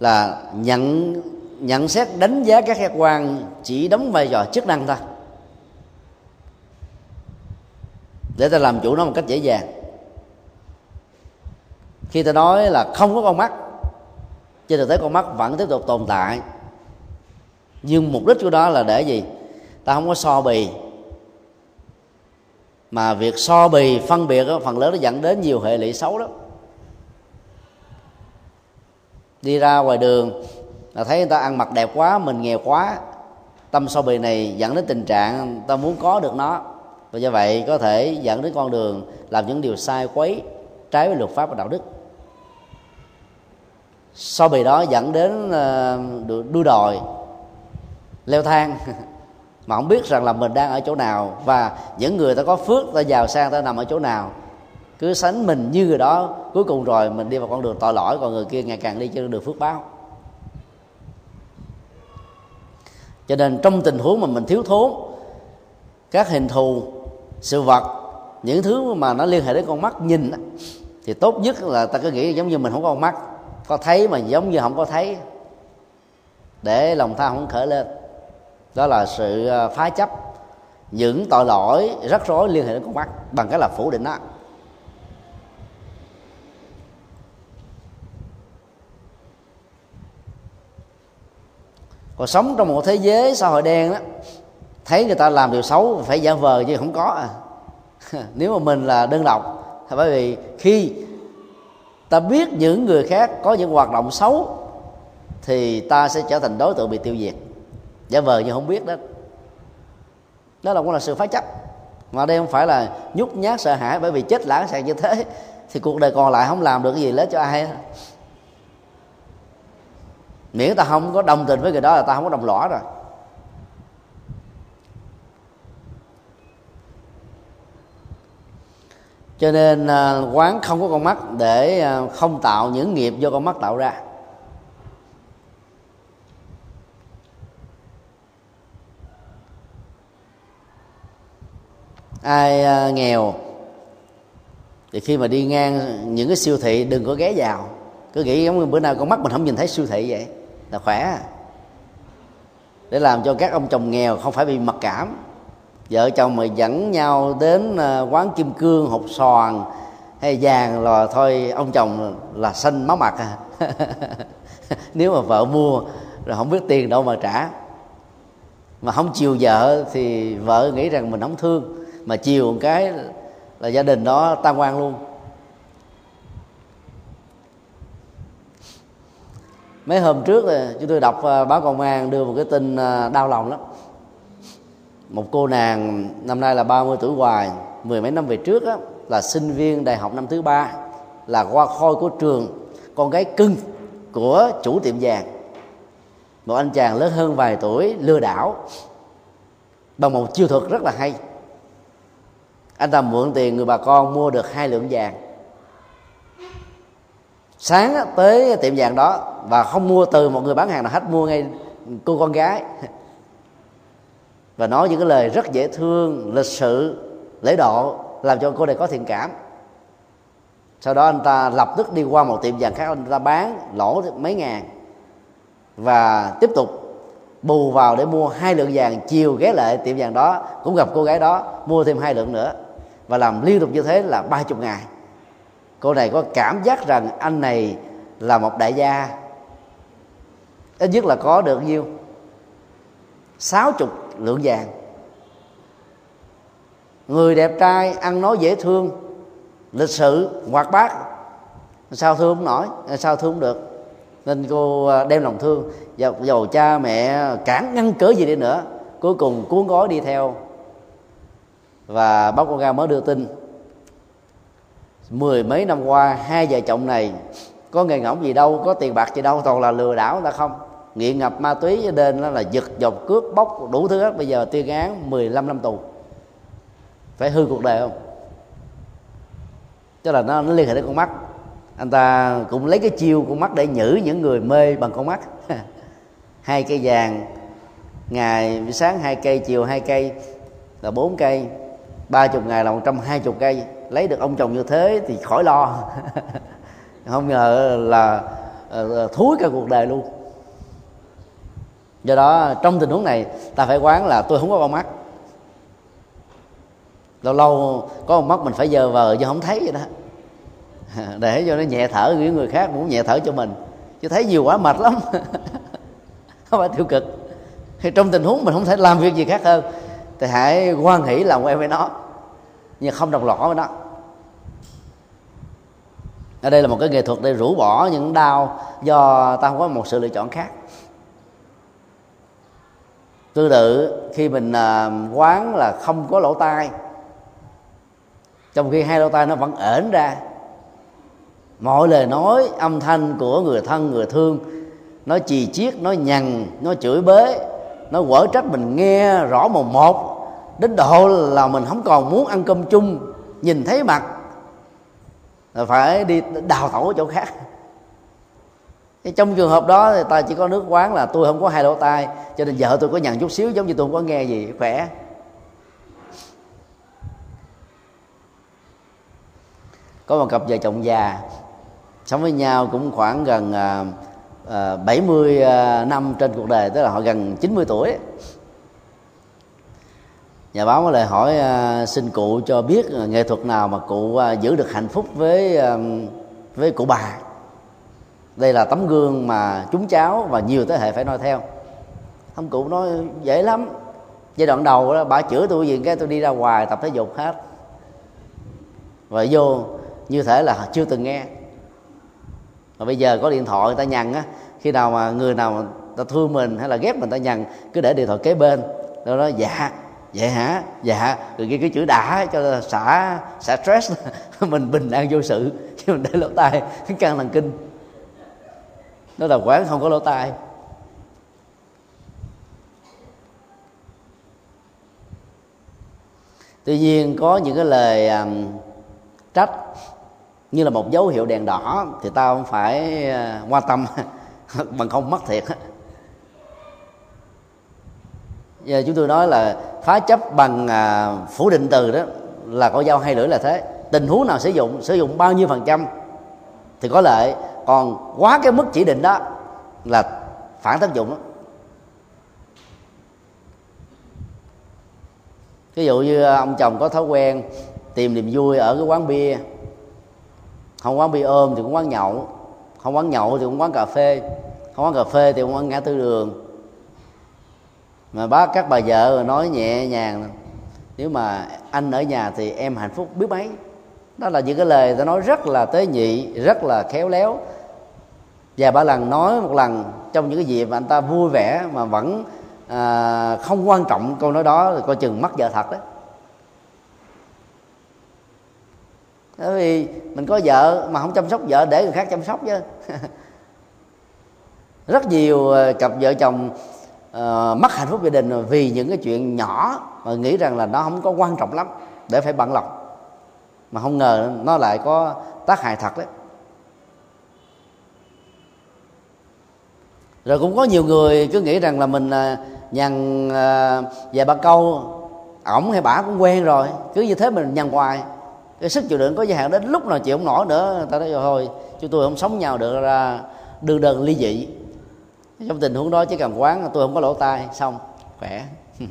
là nhận nhận xét, đánh giá các giác quan chỉ đóng vai trò chức năng thôi. Để ta làm chủ nó một cách dễ dàng khi ta nói là không có con mắt trên thực tế con mắt vẫn tiếp tục tồn tại. Nhưng mục đích của đó là để gì? Ta không có so bì. Mà việc so bì phân biệt đó, phần lớn nó dẫn đến nhiều hệ lụy xấu đó đi ra ngoài đường là thấy người ta ăn mặc đẹp quá mình nghèo quá tâm so bì này dẫn đến tình trạng ta muốn có được nó. Và do vậy có thể dẫn đến con đường làm những điều sai quấy trái với luật pháp và đạo đức sau bị đó dẫn đến ờ, đua đòi, leo thang. Mà không biết rằng là mình đang ở chỗ nào và những người ta có phước, ta giàu sang, ta nằm ở chỗ nào. Cứ sánh mình như người đó, cuối cùng rồi mình đi vào con đường tội lỗi, còn người kia ngày càng đi trên đường phước báo. Cho nên trong tình huống mà mình thiếu thốn, các hình thù, sự vật, những thứ mà nó liên hệ đến con mắt, nhìn thì tốt nhất là ta cứ nghĩ giống như mình không có con mắt có thấy mà giống như không có thấy. Để lòng tham không khởi lên. Đó là sự à, phá chấp. Những tội lỗi rắc rối liên hệ đến con mắt bằng cái là phủ định đó còn sống trong một thế giới xã hội đen đó, thấy người ta làm điều xấu phải giả vờ chứ không có à. Nếu mà mình là đơn độc, thì bởi vì khi ta biết những người khác có những hoạt động xấu, thì ta sẽ trở thành đối tượng bị tiêu diệt. Giả vờ như không biết đó. Đó là cũng là sự phá chấp. Mà đây không phải là nhút nhát, sợ hãi, bởi vì chết lãng xẹt như thế, thì cuộc đời còn lại không làm được cái gì lớn cho ai miễn ta không có đồng tình với người đó là ta không có đồng lõa rồi. Cho nên à, quán không có con mắt để à, không tạo những nghiệp do con mắt tạo ra. Ai à, nghèo thì khi mà đi ngang những cái siêu thị, đừng có ghé vào. Cứ nghĩ giống như bữa nào con mắt mình không nhìn thấy siêu thị vậy, là khỏe. Để làm cho các ông chồng nghèo không phải bị mặc cảm vợ chồng mà dẫn nhau đến ờ, quán kim cương, hột xoàn hay vàng là thôi, ông chồng là xanh máu mặt à. Nếu mà vợ mua rồi không biết tiền đâu mà trả. Mà không chiều vợ thì vợ nghĩ rằng mình không thương. Mà chiều một cái là gia đình đó tan quan luôn. Mấy hôm trước chúng tôi đọc ờ, báo công an đưa một cái tin ờ, đau lòng lắm một cô nàng năm nay là 30 tuổi hoài mười mấy năm về trước á, là sinh viên đại học năm thứ ba là qua khôi của trường con gái cưng của chủ tiệm vàng. Một anh chàng lớn hơn vài tuổi lừa đảo bằng một chiêu thuật rất là hay. Anh ta mượn tiền người bà con mua được hai lượng vàng. Sáng tới tiệm vàng đó và không mua từ một người bán hàng nào hết mua ngay cô con gái và nói những cái lời rất dễ thương, lịch sự, lễ độ, làm cho cô này có thiện cảm. Sau đó anh ta lập tức đi qua một tiệm vàng khác, anh ta bán, lỗ mấy ngàn. Và tiếp tục bù vào để mua hai lượng vàng chiều ghé lại tiệm vàng đó, cũng gặp cô gái đó, mua thêm hai lượng nữa. Và làm liên tục như thế là ba chục ngày. Cô này có cảm giác rằng anh này là một đại gia. Ít nhất là có được nhiêu? Sáu chục lượng vàng. Người đẹp trai ăn nói dễ thương, lịch sự, hoạt bát. Sao thương không nổi sao thương không được? Nên cô à, đem lòng thương và dầu cha mẹ cản ngăn cớ gì đi nữa, cuối cùng cuốn gói đi theo. Và báo con ra mới đưa tin, mười mấy năm qua hai vợ chồng này có nghề ngỗng gì đâu, có tiền bạc gì đâu, toàn là lừa đảo ta không nghiện ngập ma túy cho nên nó là giật dọc cướp bóc đủ thứ hết. Bây giờ tuyên án 15 năm tù. Phải hư cuộc đời không? Tức là nó, nó liên hệ đến con mắt. Anh ta cũng lấy cái chiêu con mắt để nhử những người mê bằng con mắt. Hai cây vàng ngày sáng hai cây chiều hai cây là bốn cây. Ba chục ngày là một trăm hai chục cây. Lấy được ông chồng như thế thì khỏi lo. Không ngờ là ờ, ờ, thúi cả cuộc đời luôn do đó, trong tình huống này, ta phải quán là tôi không có con mắt. Lâu lâu có con mắt mình phải giờ vờ chứ không thấy vậy đó. Để cho nó nhẹ thở với người khác muốn nhẹ thở cho mình. Chứ thấy nhiều quá mệt lắm. Không phải tiêu cực. Thì trong tình huống mình không thể làm việc gì khác hơn, thì hãy quan hỷ làm quen với nó. Nhưng không đồng lõa với nó. Ở đây là một cái nghệ thuật để rũ bỏ những đau do ta không có một sự lựa chọn khác tương tự khi mình à, quán là không có lỗ tai trong khi hai lỗ tai nó vẫn ẩn ra mọi lời nói âm thanh của người thân người thương nó chì chiết nó nhằn nó chửi bới nó quở trách mình nghe rõ một một đến độ là mình không còn muốn ăn cơm chung nhìn thấy mặt phải đi đào tẩu ở chỗ khác trong trường hợp đó thì ta chỉ có nước quán là tôi không có hai lỗ tai cho nên vợ tôi có nhận chút xíu giống như tôi không có nghe gì khỏe. Có một cặp vợ chồng già sống với nhau cũng khoảng gần uh, uh, 70 uh, năm trên cuộc đời tức là họ gần 90 tuổi. Nhà báo có lời hỏi uh, xin cụ cho biết nghệ thuật nào mà cụ uh, giữ được hạnh phúc với uh, với cụ bà đây là tấm gương mà chúng cháu và nhiều thế hệ phải noi theo. Ông cụ nói dễ lắm. Giai đoạn đầu đó, bà chữa tôi gì, cái tôi đi ra ngoài tập thể dục hết. Và vô, như thể là chưa từng nghe. Và bây giờ có điện thoại, người ta nhằn á, khi nào mà người nào mà ta thương mình hay là ghét mình, ta nhằn cứ để điện thoại kế bên. Rồi nói dạ vậy hả? Dạ. Rồi ghi cái chữ đã cho xả xả stress. Mình bình an vô sự chứ mình để lỗ tai cái căng thần kinh nó là quán không có lỗ tai. Tuy nhiên có những cái lời um, trách như là một dấu hiệu đèn đỏ thì ta không phải uh, quan tâm bằng không mất thiệt. Giờ chúng tôi nói là phá chấp bằng uh, phủ định từ đó là có dao hai lưỡi là thế. Tình huống nào sử dụng sử dụng bao nhiêu phần trăm thì có lợi còn quá cái mức chỉ định đó là phản tác dụng đó. ví dụ như à, ông chồng có thói quen tìm niềm vui ở cái quán bia, không quán bia ôm thì cũng quán nhậu, không quán nhậu thì cũng quán cà phê, không quán cà phê thì cũng quán ngã tư đường. Mà bác, các bà vợ nói nhẹ nhàng, nếu mà anh ở nhà thì em hạnh phúc biết mấy? Đó là những cái lời ta nói rất là tế nhị, rất là khéo léo và ba lần nói một lần trong những cái gì mà anh ta vui vẻ mà vẫn à, không quan trọng câu nói đó thì coi chừng mất vợ thật đấy. Bởi vì mình có vợ mà không chăm sóc vợ để người khác chăm sóc chứ. Rất nhiều à, cặp vợ chồng uh, mất hạnh phúc gia đình vì những cái chuyện nhỏ mà nghĩ rằng là nó không có quan trọng lắm để phải bận lòng. Mà không ngờ nó lại có tác hại thật đấy. Rồi cũng có nhiều người cứ nghĩ rằng là mình à, nhằn à, vài ba câu, ổng hay bả cũng quen rồi, cứ như thế mình nhằn hoài. Cái sức chịu đựng có giới hạn đến lúc nào chịu không nổi nữa, người ta nói rồi thôi, chúng tôi không sống nhau được ra đương đơn ly dị. Trong tình huống đó chỉ cần quán, tôi không có lỗ tai, xong, khỏe.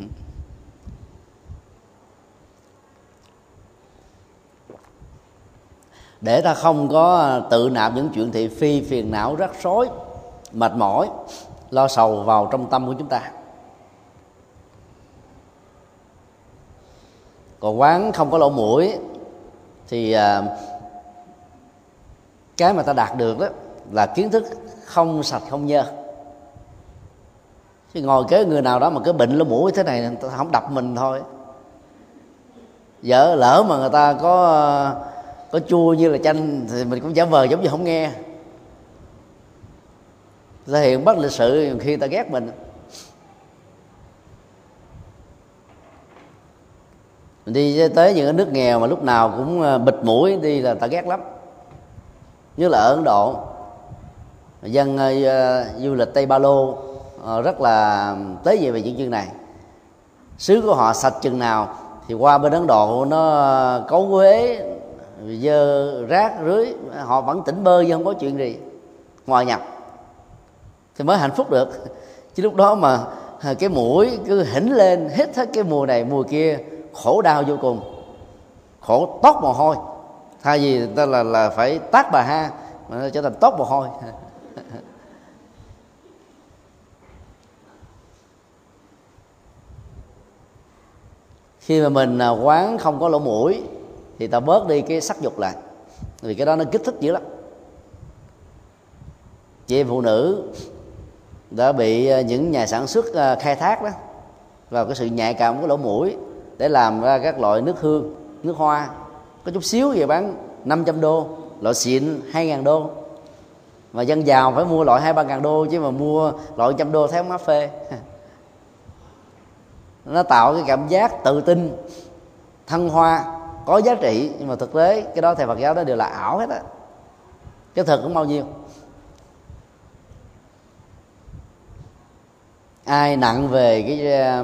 Để ta không có à, tự nạp những chuyện thị phi phiền não rắc rối mệt mỏi lo sầu vào trong tâm của chúng ta. Còn quán không có lỗ mũi thì à, cái mà ta đạt được đó là kiến thức không sạch không nhơ. Chứ ngồi kế người nào đó mà cứ bệnh lỗ mũi thế này ta không đập mình thôi. Vợ lỡ mà người ta có à, có chua như là chanh thì mình cũng giả vờ giống như không nghe thể hiện bất lịch sự khi ta ghét mình. Mình đi tới những cái nước nghèo mà lúc nào cũng à, bịt mũi đi là ta ghét lắm. Như là ở ấn độ. Dân uh, du lịch tây ba lô uh, rất là tế gì về những chương này. Xứ của họ sạch chừng nào thì qua bên ấn độ nó cấu quế dơ rác rưới họ vẫn tỉnh bơ nhưng không có chuyện gì. Ngoài nhập thì mới hạnh phúc được. Chứ lúc đó mà à, cái mũi cứ hỉnh lên hết hết cái mùa này, mùa kia, khổ đau vô cùng. Khổ tót mồ hôi. Thay vì ta là là phải tát bà ha, mà nó trở thành tót mồ hôi. Khi mà mình à, quán không có lỗ mũi, thì ta bớt đi cái sắc dục lại. Vì cái đó nó kích thích dữ lắm. Chị em phụ nữ đã bị ờ, những nhà sản xuất ờ, khai thác đó, vào cái sự nhạy cảm của lỗ mũi để làm ra các loại nước hương, nước hoa. Có chút xíu về bán 500 đô, loại xịn hai ngàn đô. Mà dân giàu phải mua loại hai ba ngàn đô chứ mà mua loại trăm đô thấy má phê. Nó tạo cái cảm giác tự tin, thăng hoa, có giá trị. Nhưng mà thực tế, cái đó thầy Phật giáo đó đều là ảo hết á. Cái thật cũng bao nhiêu? Ai nặng về cái ờ,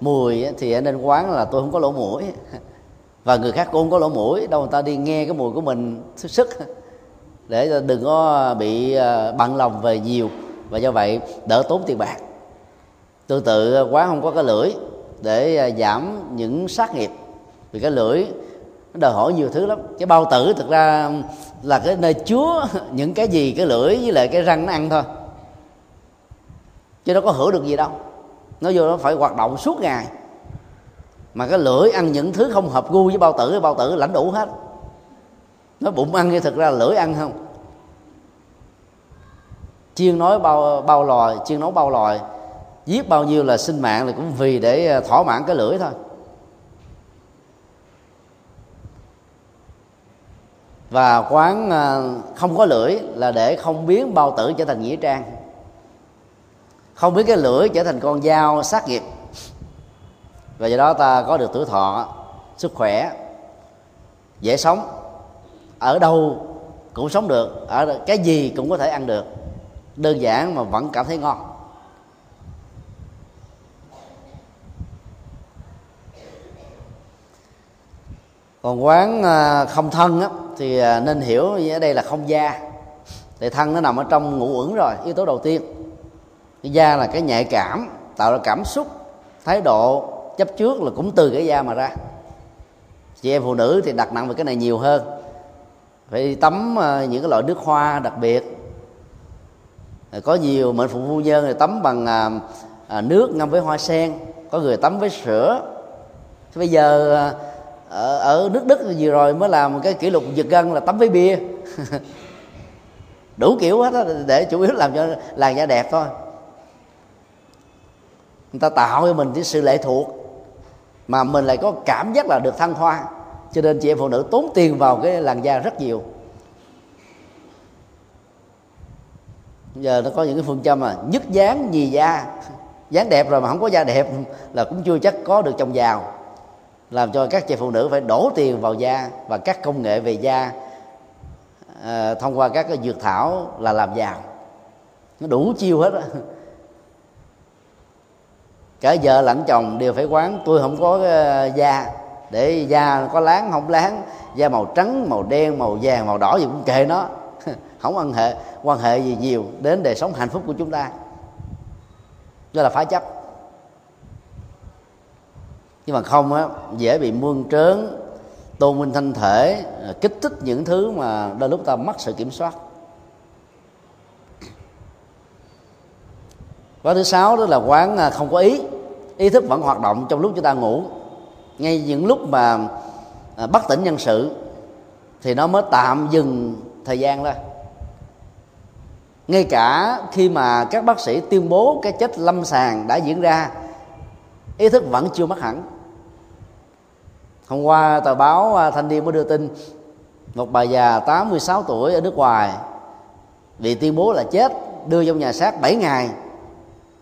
mùi thì nên quán là tôi không có lỗ mũi. Và người khác cũng không có lỗ mũi, đâu người ta đi nghe cái mùi của mình sức sức. Để đừng có bị ờ, bận lòng về nhiều. Và do vậy, đỡ tốn tiền bạc. Tương tự ờ, quán không có cái lưỡi để giảm những sát nghiệp. Vì cái lưỡi nó đòi hỏi nhiều thứ lắm. Cái bao tử thực ra là cái nơi chứa những cái gì, cái lưỡi với lại cái răng nó ăn thôi chứ nó có hưởng được gì đâu. Nó vô nó phải hoạt động suốt ngày. Mà cái lưỡi ăn những thứ không hợp gu với bao tử bao tử lãnh đủ hết. Nó bụng ăn như thực ra là lưỡi ăn không? Chiên nói bao bao loài, chiên nấu bao loài, giết bao nhiêu là sinh mạng là cũng vì để à, thỏa mãn cái lưỡi thôi. Và quán à, không có lưỡi là để không biến bao tử trở thành nghĩa trang không biết cái lưỡi trở thành con dao sát nghiệp. Và do đó ta có được tuổi thọ sức khỏe dễ sống. Ở đâu cũng sống được ở cái gì cũng có thể ăn được. Đơn giản mà vẫn cảm thấy ngon. Còn quán à, không thân á, thì à, nên hiểu ở đây là không da thì thân nó nằm ở trong ngũ uẩn rồi yếu tố đầu tiên cái da là cái nhạy cảm tạo ra cảm xúc thái độ chấp trước là cũng từ cái da mà ra. Chị em phụ nữ thì đặt nặng về cái này nhiều hơn. Phải đi tắm ờ, những cái loại nước hoa đặc biệt. Có nhiều mệnh phụ phu nhân thì tắm bằng ờ, ờ, nước ngâm với hoa sen. Có người tắm với sữa. Thế bây giờ ở, ở nước đức vừa rồi mới làm một cái kỷ lục giật gân là tắm với bia. Đủ kiểu hết đó, để chủ yếu làm cho làn da đẹp thôi người ta tạo cho mình cái sự lệ thuộc mà mình lại có cảm giác là được thăng hoa. Cho nên chị em phụ nữ tốn tiền vào cái làn da rất nhiều. Giờ nó có những cái phương châm mà nhất dáng nhì da. Dáng đẹp rồi mà không có da đẹp là cũng chưa chắc có được chồng giàu. Làm cho các chị phụ nữ phải đổ tiền vào da và các công nghệ về da à, thông qua các cái dược thảo là làm giàu. Nó đủ chiêu hết đó cả vợ lẫn chồng đều phải quán, tôi không có ờ, da, để da có láng không láng, da màu trắng, màu đen, màu vàng, màu đỏ gì cũng kệ nó. Không quan hệ quan hệ gì nhiều đến đời sống hạnh phúc của chúng ta. Đó là phá chấp. Nhưng mà không á, dễ bị mương trớn, tôn minh thanh thể ờ, kích thích những thứ mà đôi lúc ta mất sự kiểm soát. Và thứ sáu đó là quán ờ, không có ý ý thức vẫn hoạt động trong lúc chúng ta ngủ. Ngay những lúc mà à, bất tỉnh nhân sự thì nó mới tạm dừng thời gian ra ngay cả khi mà các bác sĩ tuyên bố cái chết lâm sàng đã diễn ra, ý thức vẫn chưa mất hẳn. Hôm qua tờ báo à, thanh niên mới đưa tin một bà già 86 tuổi ở nước ngoài bị tuyên bố là chết, đưa trong nhà xác 7 ngày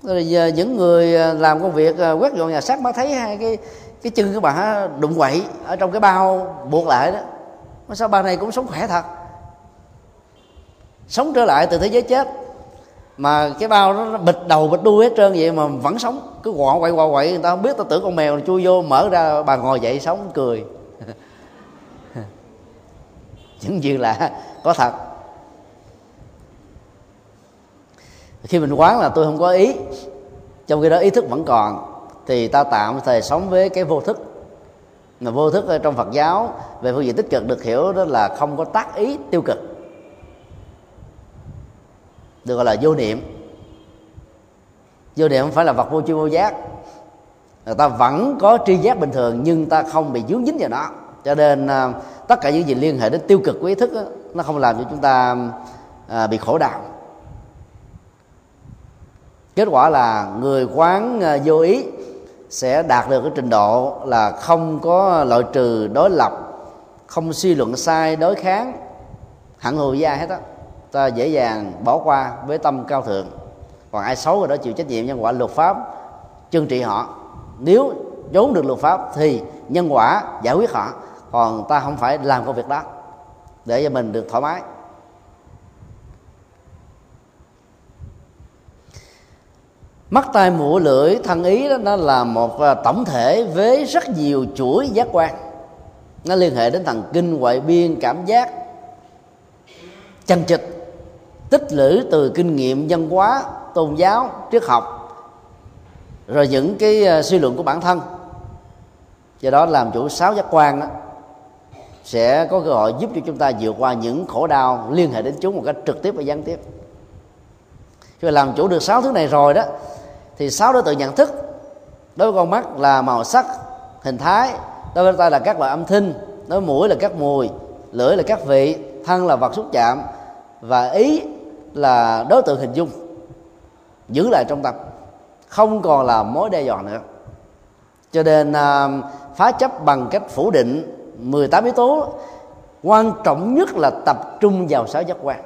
rồi giờ những người à, làm công việc à, quét dọn nhà xác mới thấy hai cái cái chân của bà đụng quậy ở trong cái bao buộc lại đó. Mà sao bà này cũng sống khỏe thật? Sống trở lại từ thế giới chết. Mà cái bao nó, nó bịt đầu bịt đuôi hết trơn vậy mà vẫn sống. Cứ quọ quậy quọ quậy người ta không biết ta tưởng con mèo chui vô mở ra bà ngồi dậy sống cười. Những chuyện là có thật. Khi mình quán là tôi không có ý trong khi đó ý thức vẫn còn thì ta tạm thời sống với cái vô thức. Mà vô thức trong Phật giáo về phương diện tích cực được hiểu đó là không có tác ý tiêu cực được gọi là vô niệm. Vô niệm không phải là vật vô chi vô giác. Người ta vẫn có tri giác bình thường nhưng ta không bị dướng dính vào nó. Cho nên à, tất cả những gì liên hệ đến tiêu cực của ý thức đó, nó không làm cho chúng ta à, bị khổ đau kết quả là người quán ờ, vô ý sẽ đạt được cái trình độ là không có loại trừ, đối lập, không suy luận sai, đối kháng. Hẳn thù với ai hết á, ta dễ dàng bỏ qua với tâm cao thượng. Còn ai xấu rồi đó chịu trách nhiệm nhân quả luật pháp, trừng trị họ. Nếu trốn được luật pháp thì nhân quả giải quyết họ, còn ta không phải làm công việc đó để cho mình được thoải mái. Mắt tai mũi lưỡi thân ý đó nó là một à, tổng thể với rất nhiều chuỗi giác quan. Nó liên hệ đến thần kinh ngoại biên cảm giác chân trịch tích lũy từ kinh nghiệm văn hóa tôn giáo triết học rồi những cái à, suy luận của bản thân. Do đó làm chủ sáu giác quan đó, sẽ có cơ hội giúp cho chúng ta vượt qua những khổ đau liên hệ đến chúng một cách trực tiếp và gián tiếp. Khi làm chủ được sáu thứ này rồi đó thì sáu đối tượng nhận thức đối với con mắt là màu sắc, hình thái, đối với tay là các loại âm thanh, đối với mũi là các mùi, lưỡi là các vị, thân là vật xúc chạm và ý là đối tượng hình dung, giữ lại trong tâm, không còn là mối đe dọa nữa. Cho nên à, phá chấp bằng cách phủ định 18 yếu tố, quan trọng nhất là tập trung vào sáu giác quan.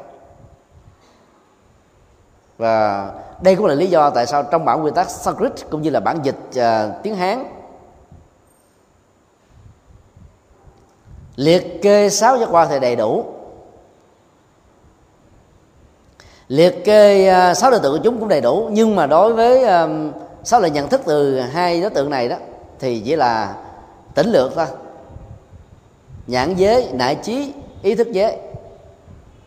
Và đây cũng là lý do tại sao trong bản nguyên tắc Sanskrit cũng như là bản dịch uh, tiếng Hán liệt kê sáu giác quan thì đầy đủ. Liệt kê uh, sáu đối tượng của chúng cũng đầy đủ nhưng mà đối với uh, sáu loại nhận thức từ hai đối tượng này đó thì chỉ là tỉnh lược thôi. Nhãn giới nại trí ý thức giới.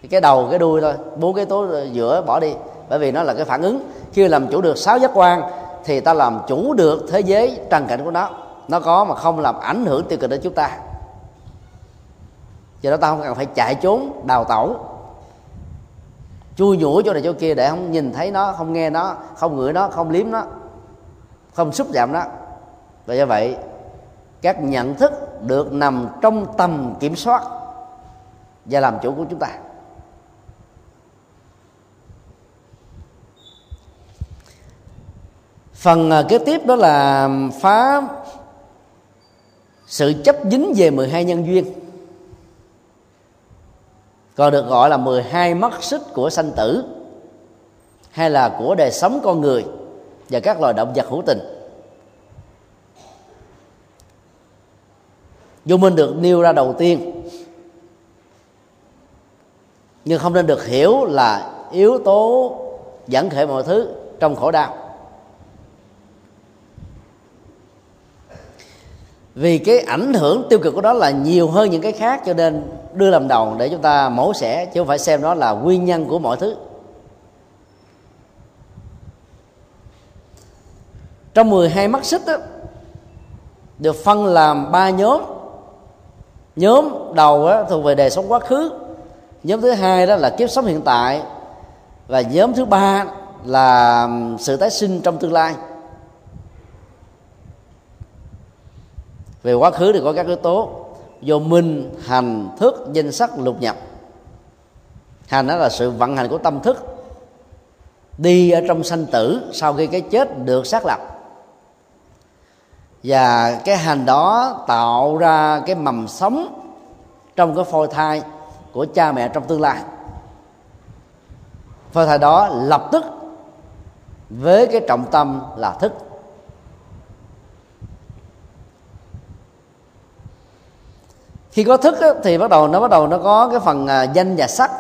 Cái đầu cái đuôi thôi bốn cái tố giữa bỏ đi bởi vì nó là cái phản ứng. Khi làm chủ được sáu giác quan, thì ta làm chủ được thế giới trần cảnh của nó. Nó có mà không làm ảnh hưởng tiêu cực đến chúng ta. Do đó ta không cần phải chạy trốn, đào tẩu. Chui nhủi chỗ này chỗ kia để không nhìn thấy nó, không nghe nó, không ngửi nó, không liếm nó, không xúc chạm nó. Và do vậy, các nhận thức được nằm trong tầm kiểm soát và làm chủ của chúng ta. Phần à, kế tiếp đó là phá sự chấp dính về 12 nhân duyên. Còn được gọi là 12 mắt xích của sanh tử, hay là của đời sống con người và các loài động vật hữu tình. Vô minh được nêu ra đầu tiên, nhưng không nên được hiểu là yếu tố dẫn khởi mọi thứ trong khổ đau. Vì cái ảnh hưởng tiêu cực của đó là nhiều hơn những cái khác cho nên đưa làm đầu để chúng ta mổ xẻ chứ không phải xem đó là nguyên nhân của mọi thứ. Trong 12 mắt xích đó, được phân làm ba nhóm. Nhóm đầu đó, thuộc về đời sống quá khứ. Nhóm thứ hai đó là kiếp sống hiện tại. Và nhóm thứ ba là sự tái sinh trong tương lai. Về quá khứ thì có các yếu tố. Do minh, hành, thức, danh sắc, lục nhập. Hành đó là sự vận hành của tâm thức. Đi ở trong sanh tử, sau khi cái chết được xác lập. Và cái hành đó tạo ra cái mầm sống trong cái phôi thai của cha mẹ trong tương lai. Phôi thai đó lập tức với cái trọng tâm là thức. Khi có thức á, thì bắt đầu nó bắt đầu nó có cái phần à, danh và sắc.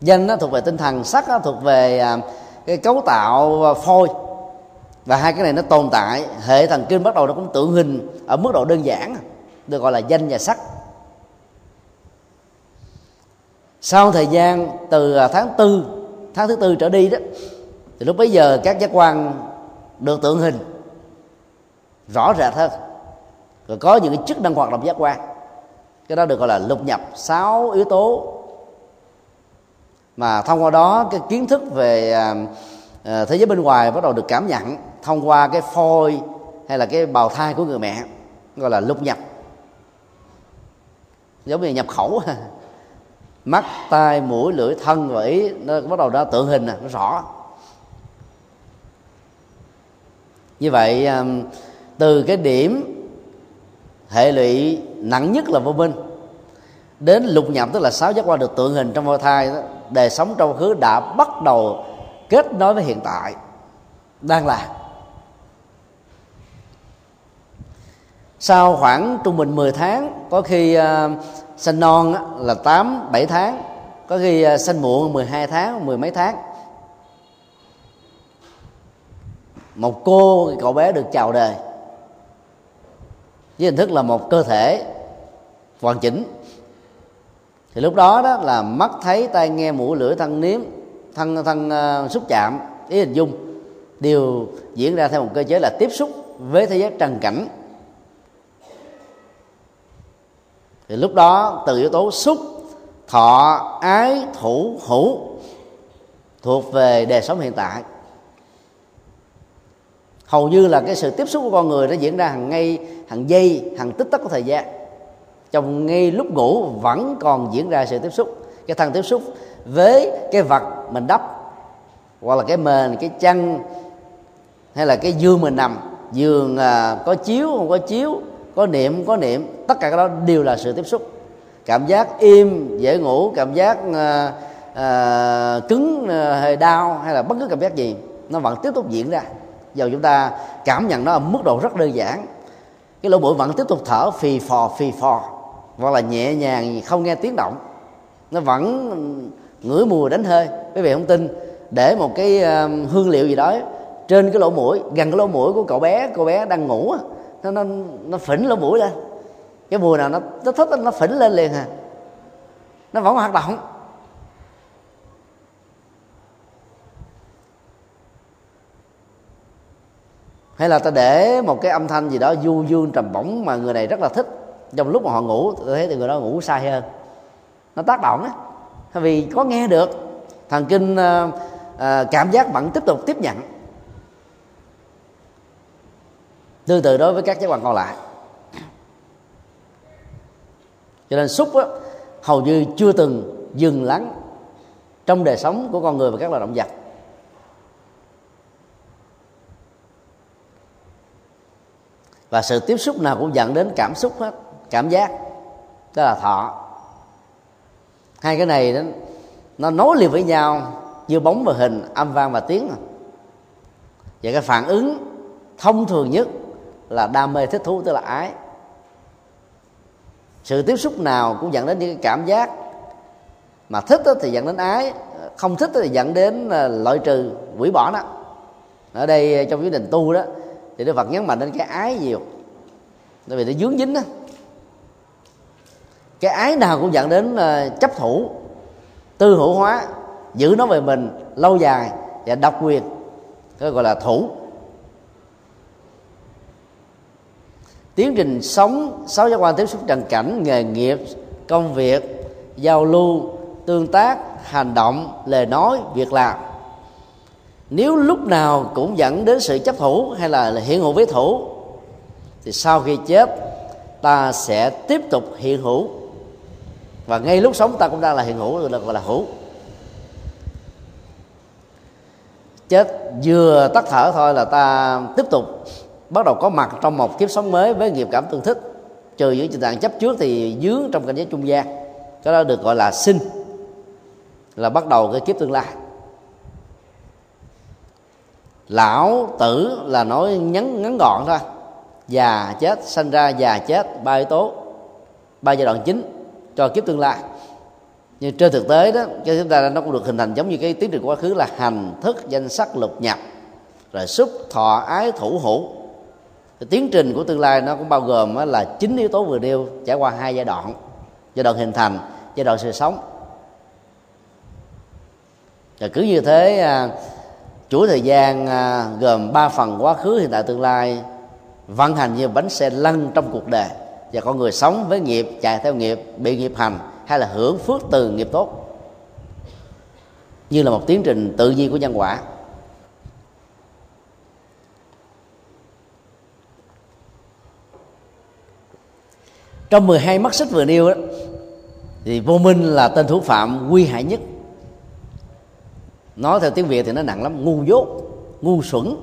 Danh nó thuộc về tinh thần sắc nó thuộc về à, cái cấu tạo à, phôi. Và hai cái này nó tồn tại hệ thần kinh bắt đầu nó cũng tượng hình ở mức độ đơn giản được gọi là danh và sắc. Sau thời gian từ à, tháng tư tháng thứ tư trở đi đó thì lúc bấy giờ các giác quan được tượng hình rõ rệt hơn rồi có những cái chức năng hoạt động giác quan. Cái đó được gọi là lục nhập sáu yếu tố. Mà thông qua đó cái kiến thức về à, à, thế giới bên ngoài bắt đầu được cảm nhận thông qua cái phôi hay là cái bào thai của người mẹ gọi là lục nhập. Giống như nhập khẩu. Mắt tai mũi lưỡi thân và ý nó bắt đầu nó tượng hình nè nó rõ. Như vậy à, từ cái điểm hệ lụy nặng nhất là vô minh. Đến lục nhập tức là sáu giác quan được tượng hình trong bào thai đó, đời sống trong khứ đã bắt đầu kết nối với hiện tại đang là. Sau khoảng trung bình 10 tháng có khi ờ, uh, sinh non là 8 7 tháng có khi ờ, uh, sinh muộn 12 tháng mười mấy tháng. Một cô cậu bé được chào đời với hình thức là một cơ thể hoàn chỉnh. Thì lúc đó đó là mắt thấy tai nghe mũi lưỡi thân nếm thân thân uh, xúc chạm ý hình dung đều diễn ra theo một cơ chế là tiếp xúc với thế giới trần cảnh. Thì lúc đó từ yếu tố xúc thọ ái thủ hữu thuộc về đời sống hiện tại hầu như là cái sự tiếp xúc của con người nó diễn ra hàng ngay hàng giây hàng tích tắc của thời gian. Trong ngay lúc ngủ vẫn còn diễn ra sự tiếp xúc. Cái thân tiếp xúc với cái vật mình đắp hoặc là cái mền cái chăn hay là cái giường mình nằm giường à, có chiếu không có chiếu có niệm có niệm tất cả cái đó đều là sự tiếp xúc. Cảm giác im dễ ngủ cảm giác à, à, cứng à, hơi đau hay là bất cứ cảm giác gì nó vẫn tiếp tục diễn ra dầu chúng ta cảm nhận nó ở mức độ rất đơn giản. Cái lỗ mũi vẫn tiếp tục thở, phì phò phì phò. Hoặc là nhẹ nhàng, không nghe tiếng động. Nó vẫn ngửi mùi đánh hơi. Quý vị không tin, để một cái um, hương liệu gì đó trên cái lỗ mũi, gần cái lỗ mũi của cậu bé, cô bé đang ngủ nó nó nó phỉnh lỗ mũi lên. Cái mùi nào nó nó thích nó phỉnh lên liền à. Nó vẫn hoạt động. Hay là ta để một cái âm thanh gì đó du dương trầm bổng mà người này rất là thích. Trong lúc mà họ ngủ tôi thấy thì người đó ngủ sai hơn. Nó tác động á. Vì có nghe được. Thần kinh à, cảm giác vẫn tiếp tục tiếp nhận. Tương tự đối với các giác quan còn lại. Cho nên xúc á, hầu như chưa từng dừng lắng trong đời sống của con người và các loài động vật. Và sự tiếp xúc nào cũng dẫn đến cảm xúc hết cảm giác. Đó là thọ. Hai cái này nó, nó nối liền với nhau như bóng và hình âm vang và tiếng. Và cái phản ứng thông thường nhất là đam mê thích thú tức là ái. Sự tiếp xúc nào cũng dẫn đến những cái cảm giác. Mà thích thì dẫn đến ái không thích thì dẫn đến ờ, loại trừ quỷ bỏ đó. Ở đây ờ, trong quyết định tu đó thì đức phật nhấn mạnh đến cái ái nhiều. Bởi vì nó dướng dính đó cái ái nào cũng dẫn đến ờ, chấp thủ, tư hữu hóa, giữ nó về mình lâu dài và độc quyền cái gọi là thủ. Tiến trình sống, sáu giác quan tiếp xúc trần cảnh, nghề nghiệp, công việc, giao lưu, tương tác, hành động, lời nói, việc làm nếu lúc nào cũng dẫn đến sự chấp thủ hay là hiện hữu với thủ, thì sau khi chết, ta sẽ tiếp tục hiện hữu. Và ngay lúc sống, ta cũng đang là hiện hữu gọi là gọi là hữu. Chết vừa tắt thở thôi là ta tiếp tục bắt đầu có mặt trong một kiếp sống mới với nghiệp cảm tương thích trừ những tình trạng chấp trước thì dướng trong cảnh giới trung gian. Cái đó được gọi là sinh, là bắt đầu cái kiếp tương lai lão tử là nói ngắn ngắn gọn thôi. Già chết, sanh ra già chết, ba yếu tố, ba giai đoạn chính cho kiếp tương lai. Nhưng trên thực tế đó, cho chúng ta nó cũng được hình thành giống như cái tiến trình quá khứ là hành thức, danh sắc, lục nhập rồi xúc, thọ, ái, thủ, hữu. Tiến trình của tương lai nó cũng bao gồm là chín yếu tố vừa nêu, trải qua hai giai đoạn. Giai đoạn hình thành, giai đoạn sự sống. Và cứ như thế à, chuỗi thời gian à, gồm ba phần quá khứ, hiện tại, tương lai, vận hành như bánh xe lăn trong cuộc đời. Và con người sống với nghiệp, chạy theo nghiệp, bị nghiệp hành, hay là hưởng phước từ nghiệp tốt. Như là một tiến trình tự nhiên của nhân quả. Trong 12 mắt xích vừa nêu đó, thì vô minh là tên thủ phạm nguy hại nhất nói theo tiếng việt thì nó nặng lắm, ngu dốt, ngu xuẩn.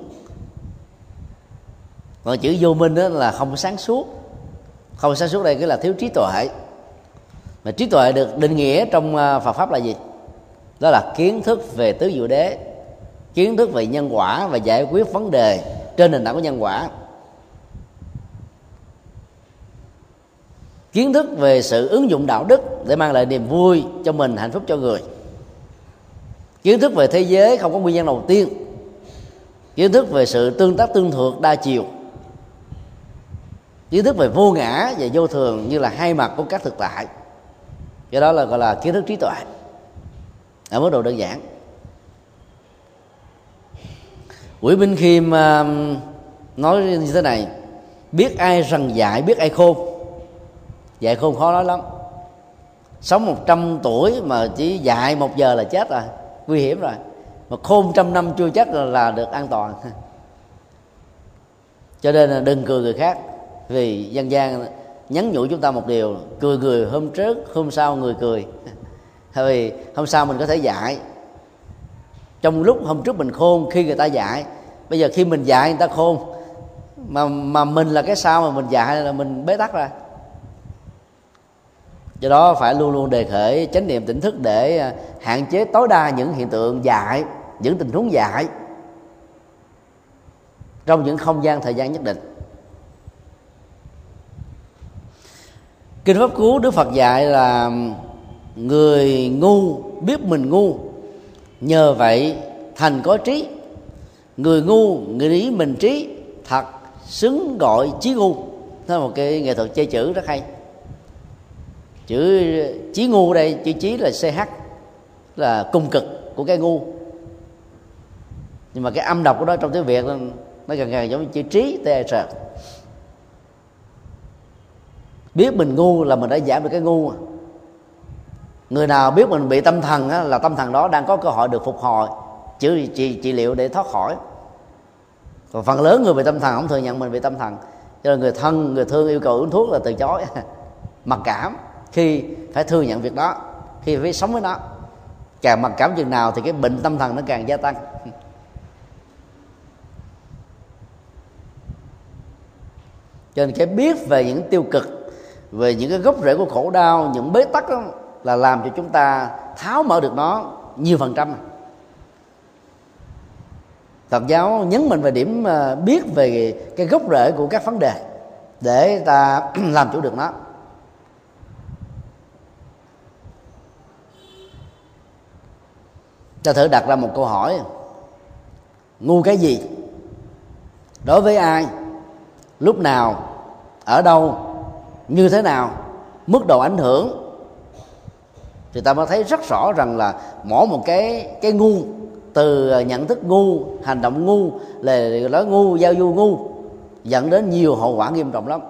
Còn chữ vô minh đó là không sáng suốt. Không sáng suốt đây cái là thiếu trí tuệ. Mà trí tuệ được định nghĩa trong à, Phật pháp là gì? Đó là kiến thức về tứ diệu đế, kiến thức về nhân quả và giải quyết vấn đề trên nền tảng của nhân quả. Kiến thức về sự ứng dụng đạo đức để mang lại niềm vui cho mình, hạnh phúc cho người kiến thức về thế giới không có nguyên nhân đầu tiên. Kiến thức về sự tương tác tương thuộc đa chiều. Kiến thức về vô ngã và vô thường như là hai mặt của các thực tại. Cái đó là gọi là kiến thức trí tuệ. Ở mức độ đơn giản. Quỷ Minh Khiêm um, nói như thế này, biết ai rằng dạy biết ai khôn. Dạy khôn khó nói lắm. Sống 100 tuổi mà chỉ dạy một giờ là chết rồi nguy hiểm rồi. Mà khôn trăm năm chưa chắc là, là được an toàn. Cho nên là đừng cười người khác. Vì dân gian nhắn nhủ chúng ta một điều cười cười hôm trước hôm sau người cười. Vì hôm sau mình có thể dạy trong lúc hôm trước mình khôn khi người ta dạy bây giờ khi mình dạy người ta khôn. Mà mà mình là cái sao mà mình dạy là mình bế tắc ra do đó phải luôn luôn đề khởi chánh niệm tỉnh thức để à, hạn chế tối đa những hiện tượng dại, những tình huống dại trong những không gian thời gian nhất định. Kinh pháp cú đức phật dạy là người ngu biết mình ngu, nhờ vậy thành có trí. Người ngu nghĩ mình trí, thật xứng gọi trí ngu. Thế là một cái nghệ thuật chơi chữ rất hay chữ trí ngu đây chữ trí là ch là cung cực của cái ngu. Nhưng mà cái âm đọc của nó trong tiếng việt nó gần gần giống như chữ trí t sợ biết mình ngu là mình đã giảm được cái ngu. Người nào biết mình bị tâm thần á, là tâm thần đó đang có cơ hội được phục hồi chữa trị, trị liệu để thoát khỏi. Còn phần lớn người bị tâm thần không thừa nhận mình bị tâm thần. Cho nên người thân người thương yêu cầu uống thuốc là từ chối mặc cảm khi phải thừa nhận việc đó khi phải sống với nó càng mặc cảm chừng nào thì cái bệnh tâm thần nó càng gia tăng. Cho nên cái biết về những tiêu cực về những cái gốc rễ của khổ đau những bế tắc đó, là làm cho chúng ta tháo mở được nó nhiều phần trăm. Phật giáo nhấn mạnh về điểm à, biết về cái gốc rễ của các vấn đề để ta làm chủ được nó. Ta thử đặt ra một câu hỏi. Ngu cái gì? Đối với ai? Lúc nào? Ở đâu? Như thế nào? Mức độ ảnh hưởng? Thì ta mới thấy rất rõ rằng là mỗi một cái cái ngu, từ nhận thức ngu, hành động ngu lời nói ngu, giao du ngu, dẫn đến nhiều hậu quả nghiêm trọng lắm.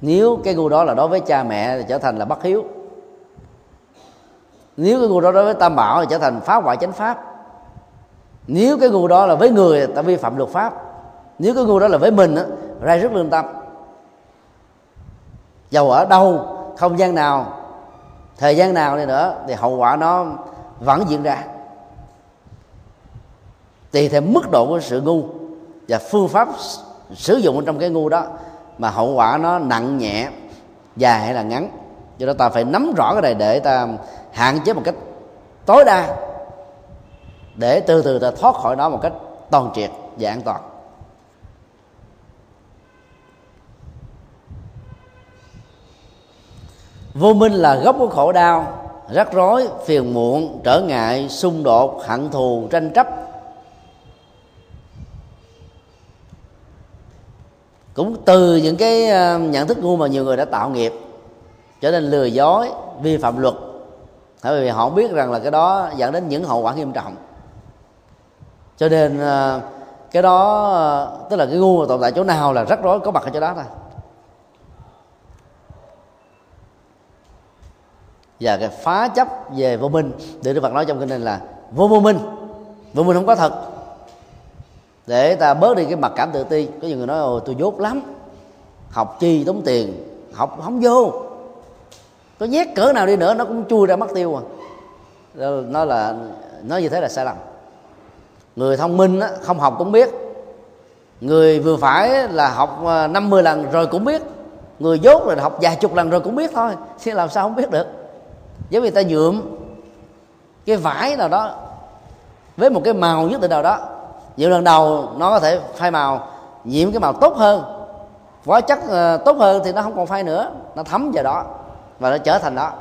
Nếu cái ngu đó là đối với cha mẹ thì trở thành là bất hiếu nếu cái ngu đó đối với tam bảo thì trở thành phá hoại chánh pháp. Nếu cái ngu đó là với người ta vi phạm luật pháp. Nếu cái ngu đó là với mình á, ra rất lương tâm. Dầu ở đâu, không gian nào, thời gian nào đi nữa thì hậu quả nó vẫn diễn ra. Tùy theo mức độ của sự ngu và phương pháp sử dụng trong cái ngu đó mà hậu quả nó nặng nhẹ, dài hay là ngắn. Do đó ta phải nắm rõ cái này để ta hạn chế một cách tối đa để từ từ ta thoát khỏi đó một cách toàn triệt và an toàn. Vô minh là gốc của khổ đau, rắc rối, phiền muộn, trở ngại, xung đột, hận thù, tranh chấp. Cũng từ những cái ờ, nhận thức ngu mà nhiều người đã tạo nghiệp, trở nên lừa dối, vi phạm luật bởi vì họ biết rằng là cái đó dẫn đến những hậu quả nghiêm trọng. Cho nên ờ, cái đó ờ, tức là cái ngu tồn tại chỗ nào là rắc rối có mặt ở chỗ đó thôi. Và cái phá chấp về vô minh, để đức phật nói trong kinh này là vô vô minh. Vô minh không có thật. Để ta bớt đi cái mặc cảm tự ti. Có nhiều người nói, ồ, tôi dốt lắm. Học chi tốn tiền, học không vô có nhét cỡ nào đi nữa nó cũng chui ra mất tiêu à. Nó là nó như thế là sai lầm. Người thông minh á, không học cũng biết. Người vừa phải là học à, 50 lần rồi cũng biết. Người dốt rồi học vài chục lần rồi cũng biết thôi. Chứ làm sao không biết được. Giống như ta nhuộm cái vải nào đó với một cái màu nhất định nào đó. Nhiều lần đầu nó có thể phai màu nhiễm cái màu tốt hơn. Hóa chất uh, tốt hơn thì nó không còn phai nữa. Nó thấm vào đó và nó trở thành đó.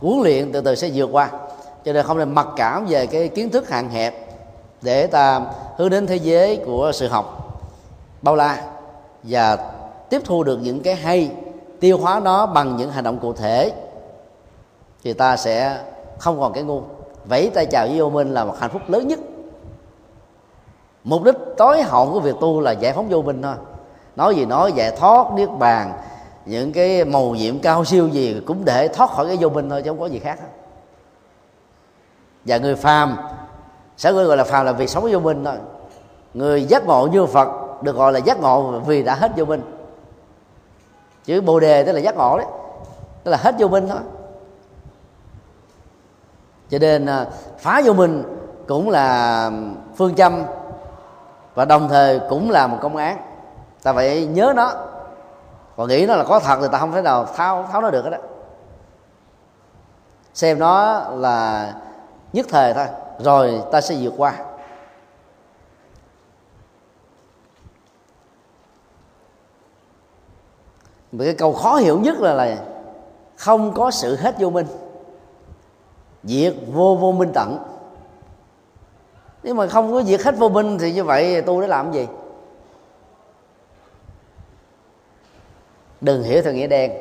Huấn luyện từ từ sẽ vượt qua. Cho nên không nên mặc cảm về cái kiến thức hạn hẹp để ta hướng đến thế giới của sự học, bao la, và tiếp thu được những cái hay, tiêu hóa nó bằng những hành động cụ thể, thì ta sẽ không còn cái ngu. Vẫy tay chào với vô minh là một hạnh phúc lớn nhất. Mục đích tối hậu của việc tu là giải phóng vô minh thôi. Nói gì nói, giải thoát niết bàn những cái màu nhiệm cao siêu gì cũng để thoát khỏi cái vô minh thôi, chứ không có gì khác và người phàm sẽ gọi là phàm là vì sống vô minh thôi. Người giác ngộ như phật được gọi là giác ngộ vì đã hết vô minh. Chữ bồ đề tức là giác ngộ đấy, tức là hết vô minh thôi. Cho nên à, phá vô minh cũng là phương châm và đồng thời cũng là một công án. Ta phải nhớ nó còn nghĩ nó là có thật thì ta không thể nào tháo tháo nó được đó xem nó là nhất thời thôi, rồi ta sẽ vượt qua. Mà cái câu khó hiểu nhất là là không có sự hết vô minh diệt vô vô minh tận. Nếu mà không có diệt hết vô minh thì như vậy tu để làm gì? Đừng hiểu theo nghĩa đen.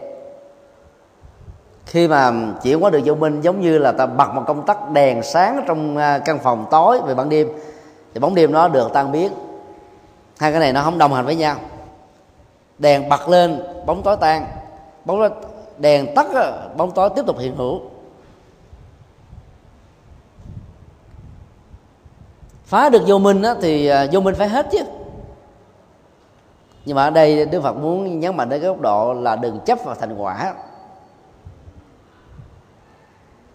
Khi mà chuyển qua được vô minh giống như là ta bật một công tắc đèn sáng trong à, căn phòng tối về ban đêm thì bóng đêm nó được tan biến. Hai cái này nó không đồng hành với nhau. Đèn bật lên bóng tối tan. Bóng đèn tắt à, bóng tối tiếp tục hiện hữu. Phá được vô minh á, thì à, vô minh phải hết chứ nhưng mà ở đây đức phật muốn nhấn mạnh đến cái góc độ là đừng chấp vào thành quả.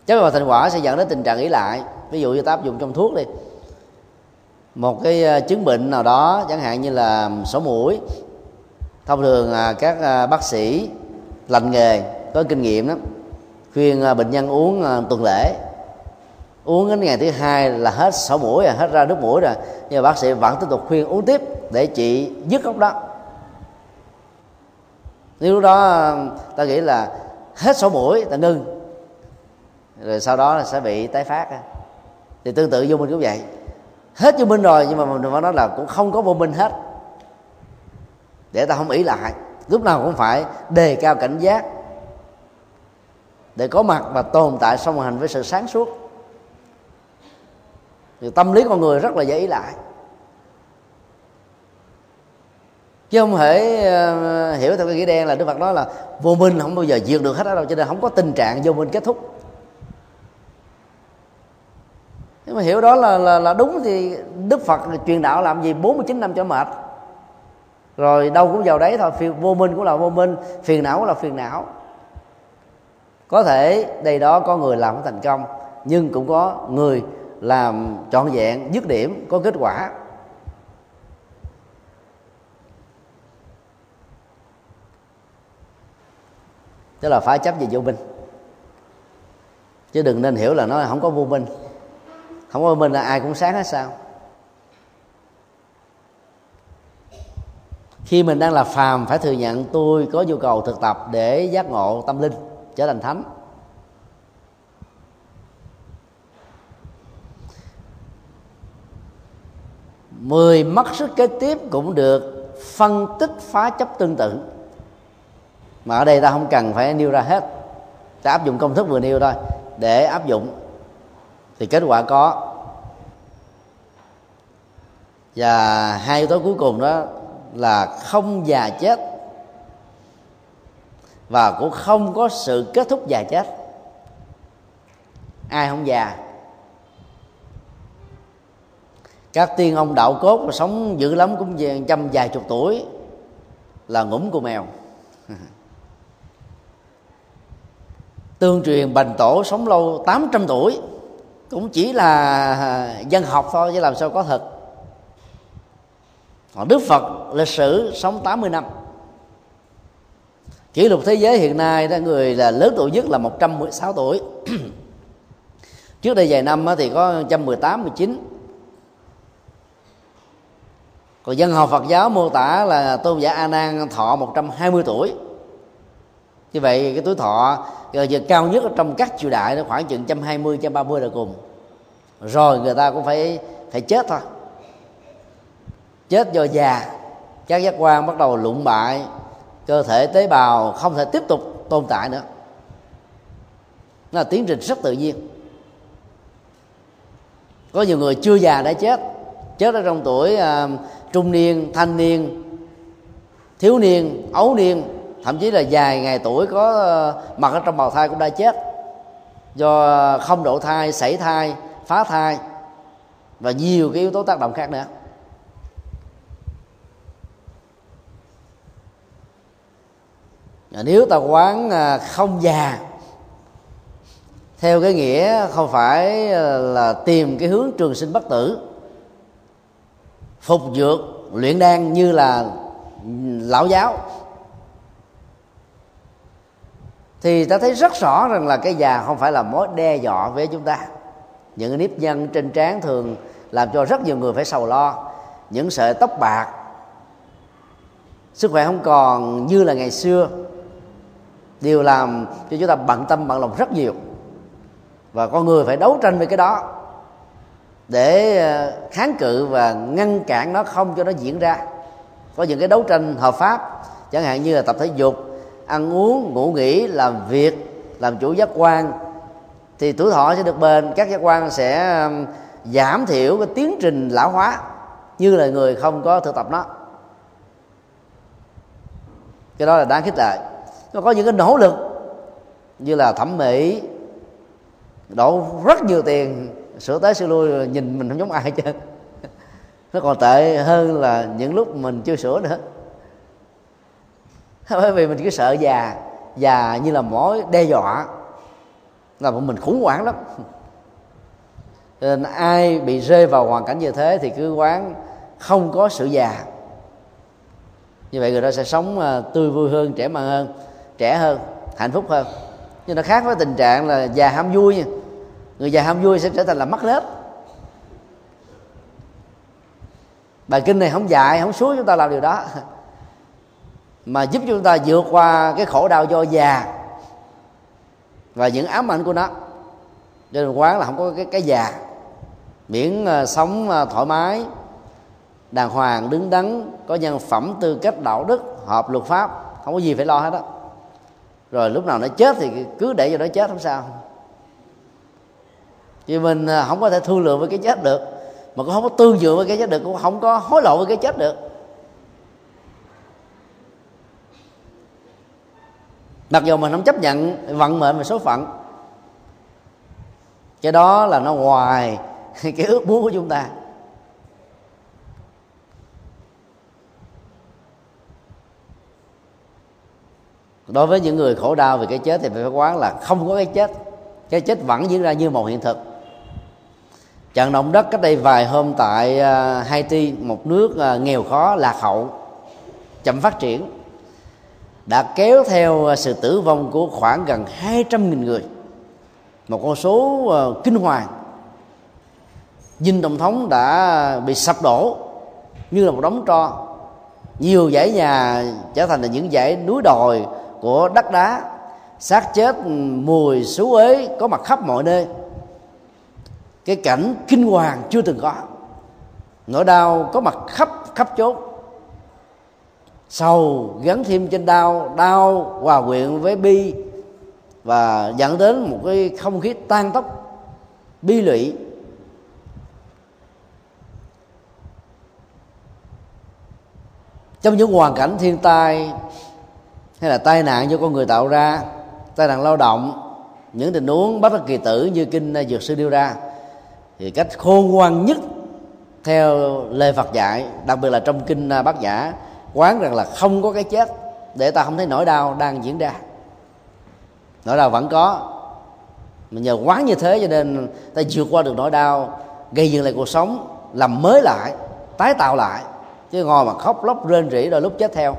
Chấp vào thành quả sẽ dẫn đến tình trạng ý lại. Ví dụ như ta áp dụng trong thuốc đi. Một cái ờ, chứng bệnh nào đó, chẳng hạn như là sổ mũi. Thông thường à, các à, bác sĩ lành nghề, có kinh nghiệm đó khuyên à, bệnh nhân uống tuần lễ. Uống đến ngày thứ hai là hết sổ mũi rồi, hết ra nước mũi rồi. Nhưng mà bác sĩ vẫn tiếp tục khuyên uống tiếp để trị dứt gốc đó nếu lúc đó, ta nghĩ là hết sổ mũi, ta ngưng. Rồi sau đó là sẽ bị tái phát thì tương tự vô minh cũng vậy. Hết vô minh rồi, nhưng mà mình nói là cũng không có vô minh hết. Để ta không ý lại. Lúc nào cũng phải đề cao cảnh giác. Để có mặt và tồn tại song hành với sự sáng suốt. Thì tâm lý con người rất là dễ ý lại. Chứ không thể uh, hiểu theo cái nghĩa đen là đức phật nói là vô minh không bao giờ diệt được hết ở đâu cho nên không có tình trạng vô minh kết thúc. Nếu mà hiểu đó là, là là đúng thì đức phật truyền đạo làm gì? 49 năm cho mệt. Rồi đâu cũng vào đấy thôi phiền vô minh cũng là vô minh phiền não cũng là phiền não. Có thể đây đó có người làm thành công nhưng cũng có người làm trọn vẹn dứt điểm có kết quả. Tức là phải chấp về vô minh. Chứ đừng nên hiểu là nó không có vô minh. Không có vô minh là ai cũng sáng hết sao. Khi mình đang là phàm, phải thừa nhận tôi có nhu cầu thực tập để giác ngộ tâm linh, trở thành thánh. Mười mất sức kế tiếp cũng được phân tích phá chấp tương tự mà ở đây ta không cần phải nêu ra hết. Ta áp dụng công thức vừa nêu thôi. Để áp dụng, thì kết quả có. Và hai yếu tố cuối cùng đó là không già chết. Và cũng không có sự kết thúc già chết. Ai không già? Các tiên ông đạo cốt mà sống dữ lắm cũng về trăm vài chục tuổi là ngủm của mèo. tương truyền bành tổ sống lâu 800 tuổi. Cũng chỉ là à, dân học thôi, chứ làm sao có thật. Còn đức phật lịch sử sống 80 năm. Kỷ lục thế giới hiện nay đó, người là lớn tuổi nhất là 116 tuổi. Trước đây vài năm thì có 118 19 còn dân học Phật giáo mô tả là tôn giả A Nan thọ 120 tuổi như vậy cái tuổi thọ ờ, giờ cao nhất trong các triều đại nó khoảng chừng 120 130 là cùng. Rồi người ta cũng phải phải chết thôi. Chết do già. Các giác quan bắt đầu lụng bại. Cơ thể tế bào không thể tiếp tục tồn tại nữa. Nó là tiến trình rất tự nhiên. Có nhiều người chưa già đã chết. Chết ở trong tuổi uh, trung niên thanh niên thiếu niên ấu niên thậm chí là vài ngày tuổi có ờ, mặt ở trong bào thai cũng đã chết. Do không độ thai, sảy thai, phá thai và nhiều cái yếu tố tác động khác nữa. Nếu ta quán à, không già, theo cái nghĩa không phải ờ, là tìm cái hướng trường sinh bất tử, phục dược luyện đan như là ừ, lão giáo thì ta thấy rất rõ rằng là cái già không phải là mối đe dọa với chúng ta. Những nếp nhăn trên trán thường làm cho rất nhiều người phải sầu lo. Những sợi tóc bạc, sức khỏe không còn như là ngày xưa, đều làm cho chúng ta bận tâm, bận lòng rất nhiều. Và con người phải đấu tranh với cái đó để ờ, kháng cự và ngăn cản nó không cho nó diễn ra. Có những cái đấu tranh hợp pháp, chẳng hạn như là tập thể dục ăn uống, ngủ nghỉ, làm việc, làm chủ giác quan, thì tuổi thọ sẽ được bền, các giác quan sẽ giảm thiểu cái tiến trình lão hóa như là người không có thực tập nó. Cái đó là đáng khích lệ. Nó có những cái nỗ lực như là thẩm mỹ, đổ rất nhiều tiền, sửa tới sửa lui, nhìn mình không giống ai chứ nó còn tệ hơn là những lúc mình chưa sửa nữa bởi vì mình cứ sợ già già như là mối đe dọa. Là mình khủng hoảng lắm. Nên ai bị rơi vào hoàn cảnh như thế thì cứ quán không có sự già. Như vậy người ta sẽ sống ờ, tươi vui hơn, trẻ mặn hơn, trẻ hơn, hạnh phúc hơn. Nhưng nó khác với tình trạng là già ham vui nha. Người già ham vui sẽ trở thành là mất nết bài kinh này không dạy, không xuống chúng ta làm điều đó. mà giúp chúng ta vượt qua cái khổ đau do già và những ám ảnh của nó. Cho nên quán là không có cái cái già. Miễn uh, sống uh, thoải mái đàng hoàng đứng đắn có nhân phẩm tư cách đạo đức hợp luật pháp không có gì phải lo hết đó rồi lúc nào nó chết thì cứ để cho nó chết không sao. Chứ mình ờ, không có thể thương lượng với cái chết được mà cũng không có tương dự với cái chết được cũng không có hối lộ với cái chết được. Mặc dù mình không chấp nhận vận mệnh và số phận, cái đó là nó ngoài cái ước muốn của chúng ta. Đối với những người khổ đau về cái chết thì phải quán là không có cái chết. Cái chết vẫn diễn ra như một hiện thực. Trận động đất cách đây vài hôm tại à, Haiti, một nước à, nghèo khó, lạc hậu, chậm phát triển đã kéo theo à, sự tử vong của khoảng gần 200.000 người. Một con số à, kinh hoàng. Dinh tổng thống đã bị sập đổ như là một đống tro. Nhiều dãy nhà trở thành là những dãy núi đồi của đất đá, xác chết mùi xú ế có mặt khắp mọi nơi. Cái cảnh kinh hoàng chưa từng có. Nỗi đau có mặt khắp khắp chốt sầu gắn thêm trên đau đau hòa quyện với bi và dẫn đến một cái không khí tan tóc, bi lụy. Trong những hoàn cảnh thiên tai hay là tai nạn do con người tạo ra, tai nạn lao động, những tình huống bất kỳ tử như kinh dược sư đưa ra, thì cách khôn ngoan nhất theo lời Phật dạy, đặc biệt là trong kinh bát nhã quán rằng là không có cái chết, để ta không thấy nỗi đau đang diễn ra. Nỗi đau vẫn có, mà nhờ quán như thế cho nên ta vượt qua được nỗi đau, gây dựng lại cuộc sống, làm mới lại, tái tạo lại. Chứ ngồi mà khóc lóc rên rỉ rồi lúc chết theo.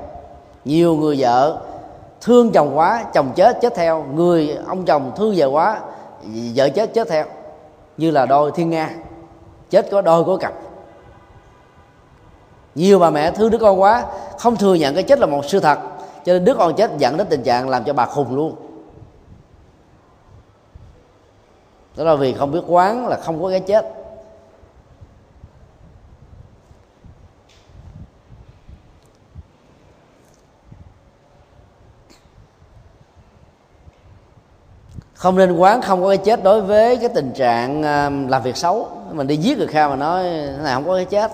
Nhiều người vợ thương chồng quá, chồng chết chết theo. Người ông chồng thương vợ quá, vợ chết chết theo. Như là đôi thiên nga, chết có đôi có cặp nhiều bà mẹ thương đứa con quá, không thừa nhận cái chết là một sự thật. Cho nên đứa con chết dẫn đến tình trạng làm cho bà khùng luôn. Đó là vì không biết quán là không có cái chết. Không nên quán không có cái chết đối với cái tình trạng à, làm việc xấu. Mình đi giết người khác mà nói thế này không có cái chết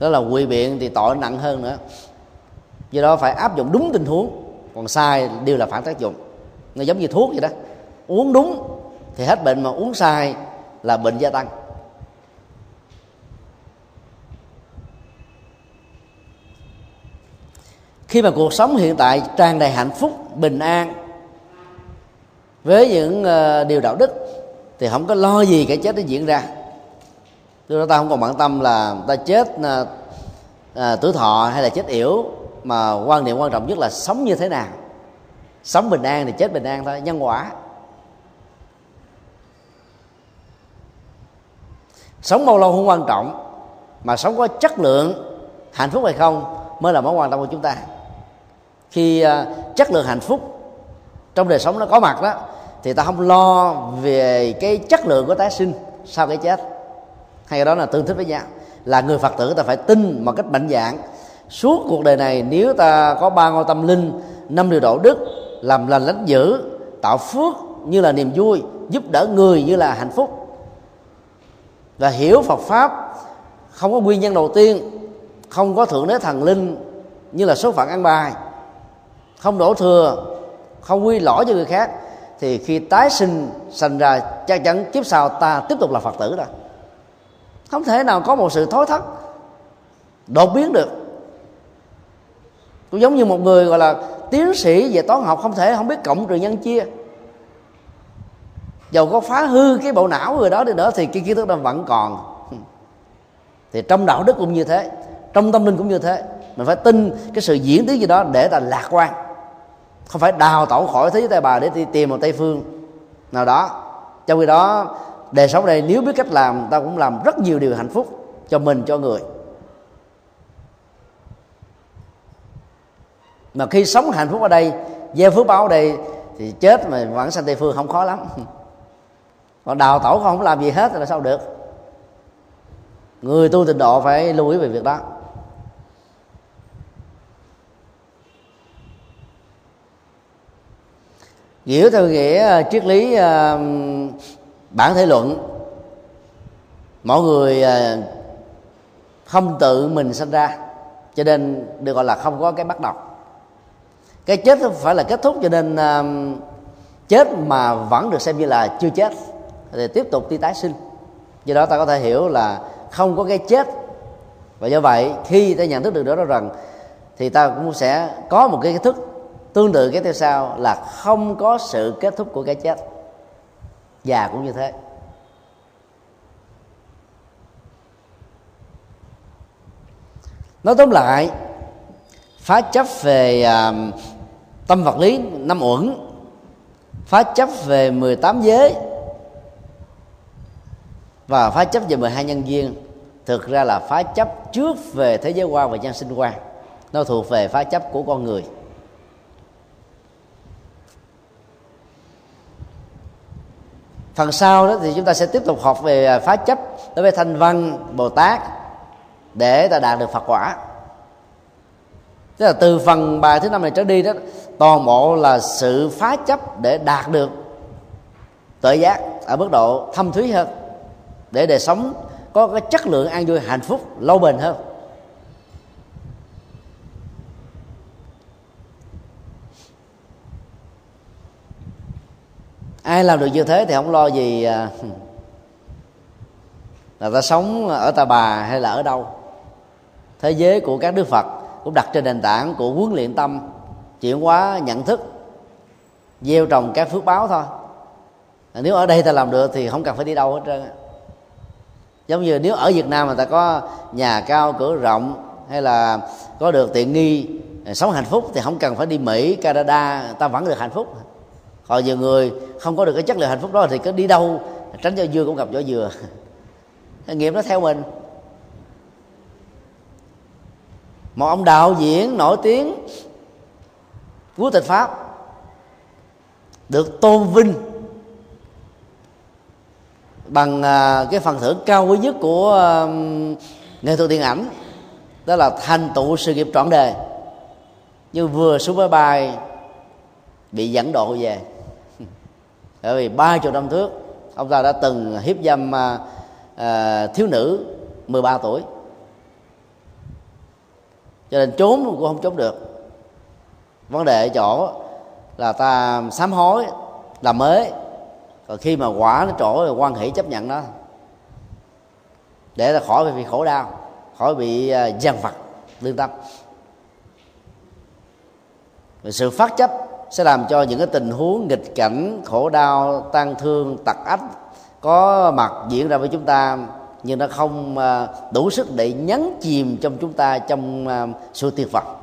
đó là quy biện thì tội nặng hơn nữa. Do đó phải áp dụng đúng tình huống. Còn sai đều là phản tác dụng. Nó giống như thuốc vậy đó. Uống đúng thì hết bệnh, mà uống sai là bệnh gia tăng. Khi mà cuộc sống hiện tại tràn đầy hạnh phúc, bình an với những ờ, điều đạo đức thì không có lo gì cái chết nó diễn ra lúc đó ta không còn bận tâm là ta chết à, à, tuổi thọ hay là chết yểu mà quan niệm quan trọng nhất là sống như thế nào. Sống bình an thì chết bình an thôi nhân quả. Sống bao lâu không quan trọng mà sống có chất lượng hạnh phúc hay không mới là mối quan tâm của chúng ta. Khi uh, chất lượng hạnh phúc trong đời sống nó có mặt đó thì ta không lo về cái chất lượng của tái sinh sau cái chết hay đó là tương thích với nhau. Là người phật tử ta phải tin một cách mạnh dạng. Suốt cuộc đời này, nếu ta có ba ngôi tâm linh, năm điều độ đức, làm lành lánh dữ, tạo phước như là niềm vui, giúp đỡ người như là hạnh phúc. Và hiểu Phật pháp, không có nguyên nhân đầu tiên, không có thượng đế thần linh như là số phận ăn bài, không đổ thừa, không quy lỗi cho người khác, thì khi tái sinh, sanh ra, chắc chắn kiếp sau ta tiếp tục là phật tử rồi không thể nào có một sự thối thất đột biến được. Cũng giống như một người gọi là tiến sĩ về toán học, không thể, không biết cộng trừ nhân chia. Dầu có phá hư cái bộ não người đó đi nữa thì cái kiến thức đó vẫn còn. Thì trong đạo đức cũng như thế, trong tâm linh cũng như thế. Mình phải tin cái sự diễn tiến gì đó để ta lạc quan. Không phải đào tẩu khỏi thế giới tây bà để đi tìm một tây phương nào đó. Trong khi đó đời sống đây, nếu biết cách làm ta cũng làm rất nhiều điều hạnh phúc cho mình, cho người. Mà khi sống hạnh phúc ở đây, gieo phước báo ở đây, thì chết mà vẫn sanh tây phương không khó lắm. Còn đào tổ không làm gì hết thì là sao được. Người tu tịnh độ phải lưu ý về việc đó. Hiểu theo nghĩa triết lý ờ, bản thể luận mọi người à, không tự mình sinh ra, cho nên được gọi là không có cái bắt đầu. Cái chết không phải là kết thúc, cho nên à, chết mà vẫn được xem như là chưa chết, thì tiếp tục đi tái sinh. Do đó ta có thể hiểu là không có cái chết. Và do vậy, khi ta nhận thức được đó rằng, thì ta cũng sẽ có một cái thức tương tự cái theo sau là không có sự kết thúc của cái chết già cũng như thế. Nói tóm lại phá chấp về uh, tâm vật lý năm uẩn phá chấp về 18 giới và phá chấp về 12 nhân duyên thực ra là phá chấp trước về thế giới quan và nhân sinh quan nó thuộc về phá chấp của con người. Phần sau đó thì chúng ta sẽ tiếp tục học về à, phá chấp đối với thanh văn, bồ tát để ta đạt được phật quả. Tức là từ phần bài thứ năm này trở đi đó, toàn bộ là sự phá chấp để đạt được tự giác ở mức độ thâm thúy hơn, để đời sống có cái chất lượng an vui hạnh phúc lâu bền hơn. Ai làm được như thế thì không lo gì à, là ta sống ở ta bà hay là ở đâu. Thế giới của các đức phật cũng đặt trên nền tảng của huấn luyện tâm, chuyển hóa nhận thức, gieo trồng các phước báo thôi. Nếu ở đây ta làm được thì không cần phải đi đâu hết trơn giống như nếu ở việt nam mà ta có nhà cao, cửa rộng, hay là có được tiện nghi, sống hạnh phúc thì không cần phải đi mỹ, canada, ta vẫn được hạnh phúc còn nhiều người không có được cái chất lượng hạnh phúc đó thì cứ đi đâu, tránh cho dưa cũng gặp vỏ dừa. Nghiệp nó theo mình. Một ông đạo diễn nổi tiếng quốc tịch pháp, được tôn vinh bằng à, cái phần thưởng cao quý nhất của à, nghệ thuật điện ảnh, đó là thành tựu sự nghiệp trọn đời. Nhưng vừa xuống máy bay, bị dẫn độ về bởi vì ba chục năm trước ông ta đã từng hiếp dâm à, à, thiếu nữ 13 tuổi. Cho nên trốn cũng không trốn được. Vấn đề ở chỗ là ta sám hối làm mới còn khi mà quả nó trổ rồi quan hệ chấp nhận nó để ta khỏi bị khổ đau khỏi bị à, gian vặt lương tâm. Sự phát chấp sẽ làm cho những cái tình huống nghịch cảnh, khổ đau tan thương tật ách có mặt diễn ra với chúng ta, nhưng nó không à, đủ sức để nhấn chìm trong chúng ta, trong à, sự tuyệt vọng.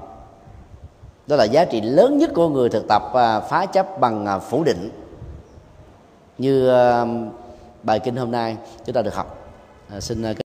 Đó là giá trị lớn nhất của người thực tập à, phá chấp bằng phủ định. Như bài kinh hôm nay chúng ta được học. Xin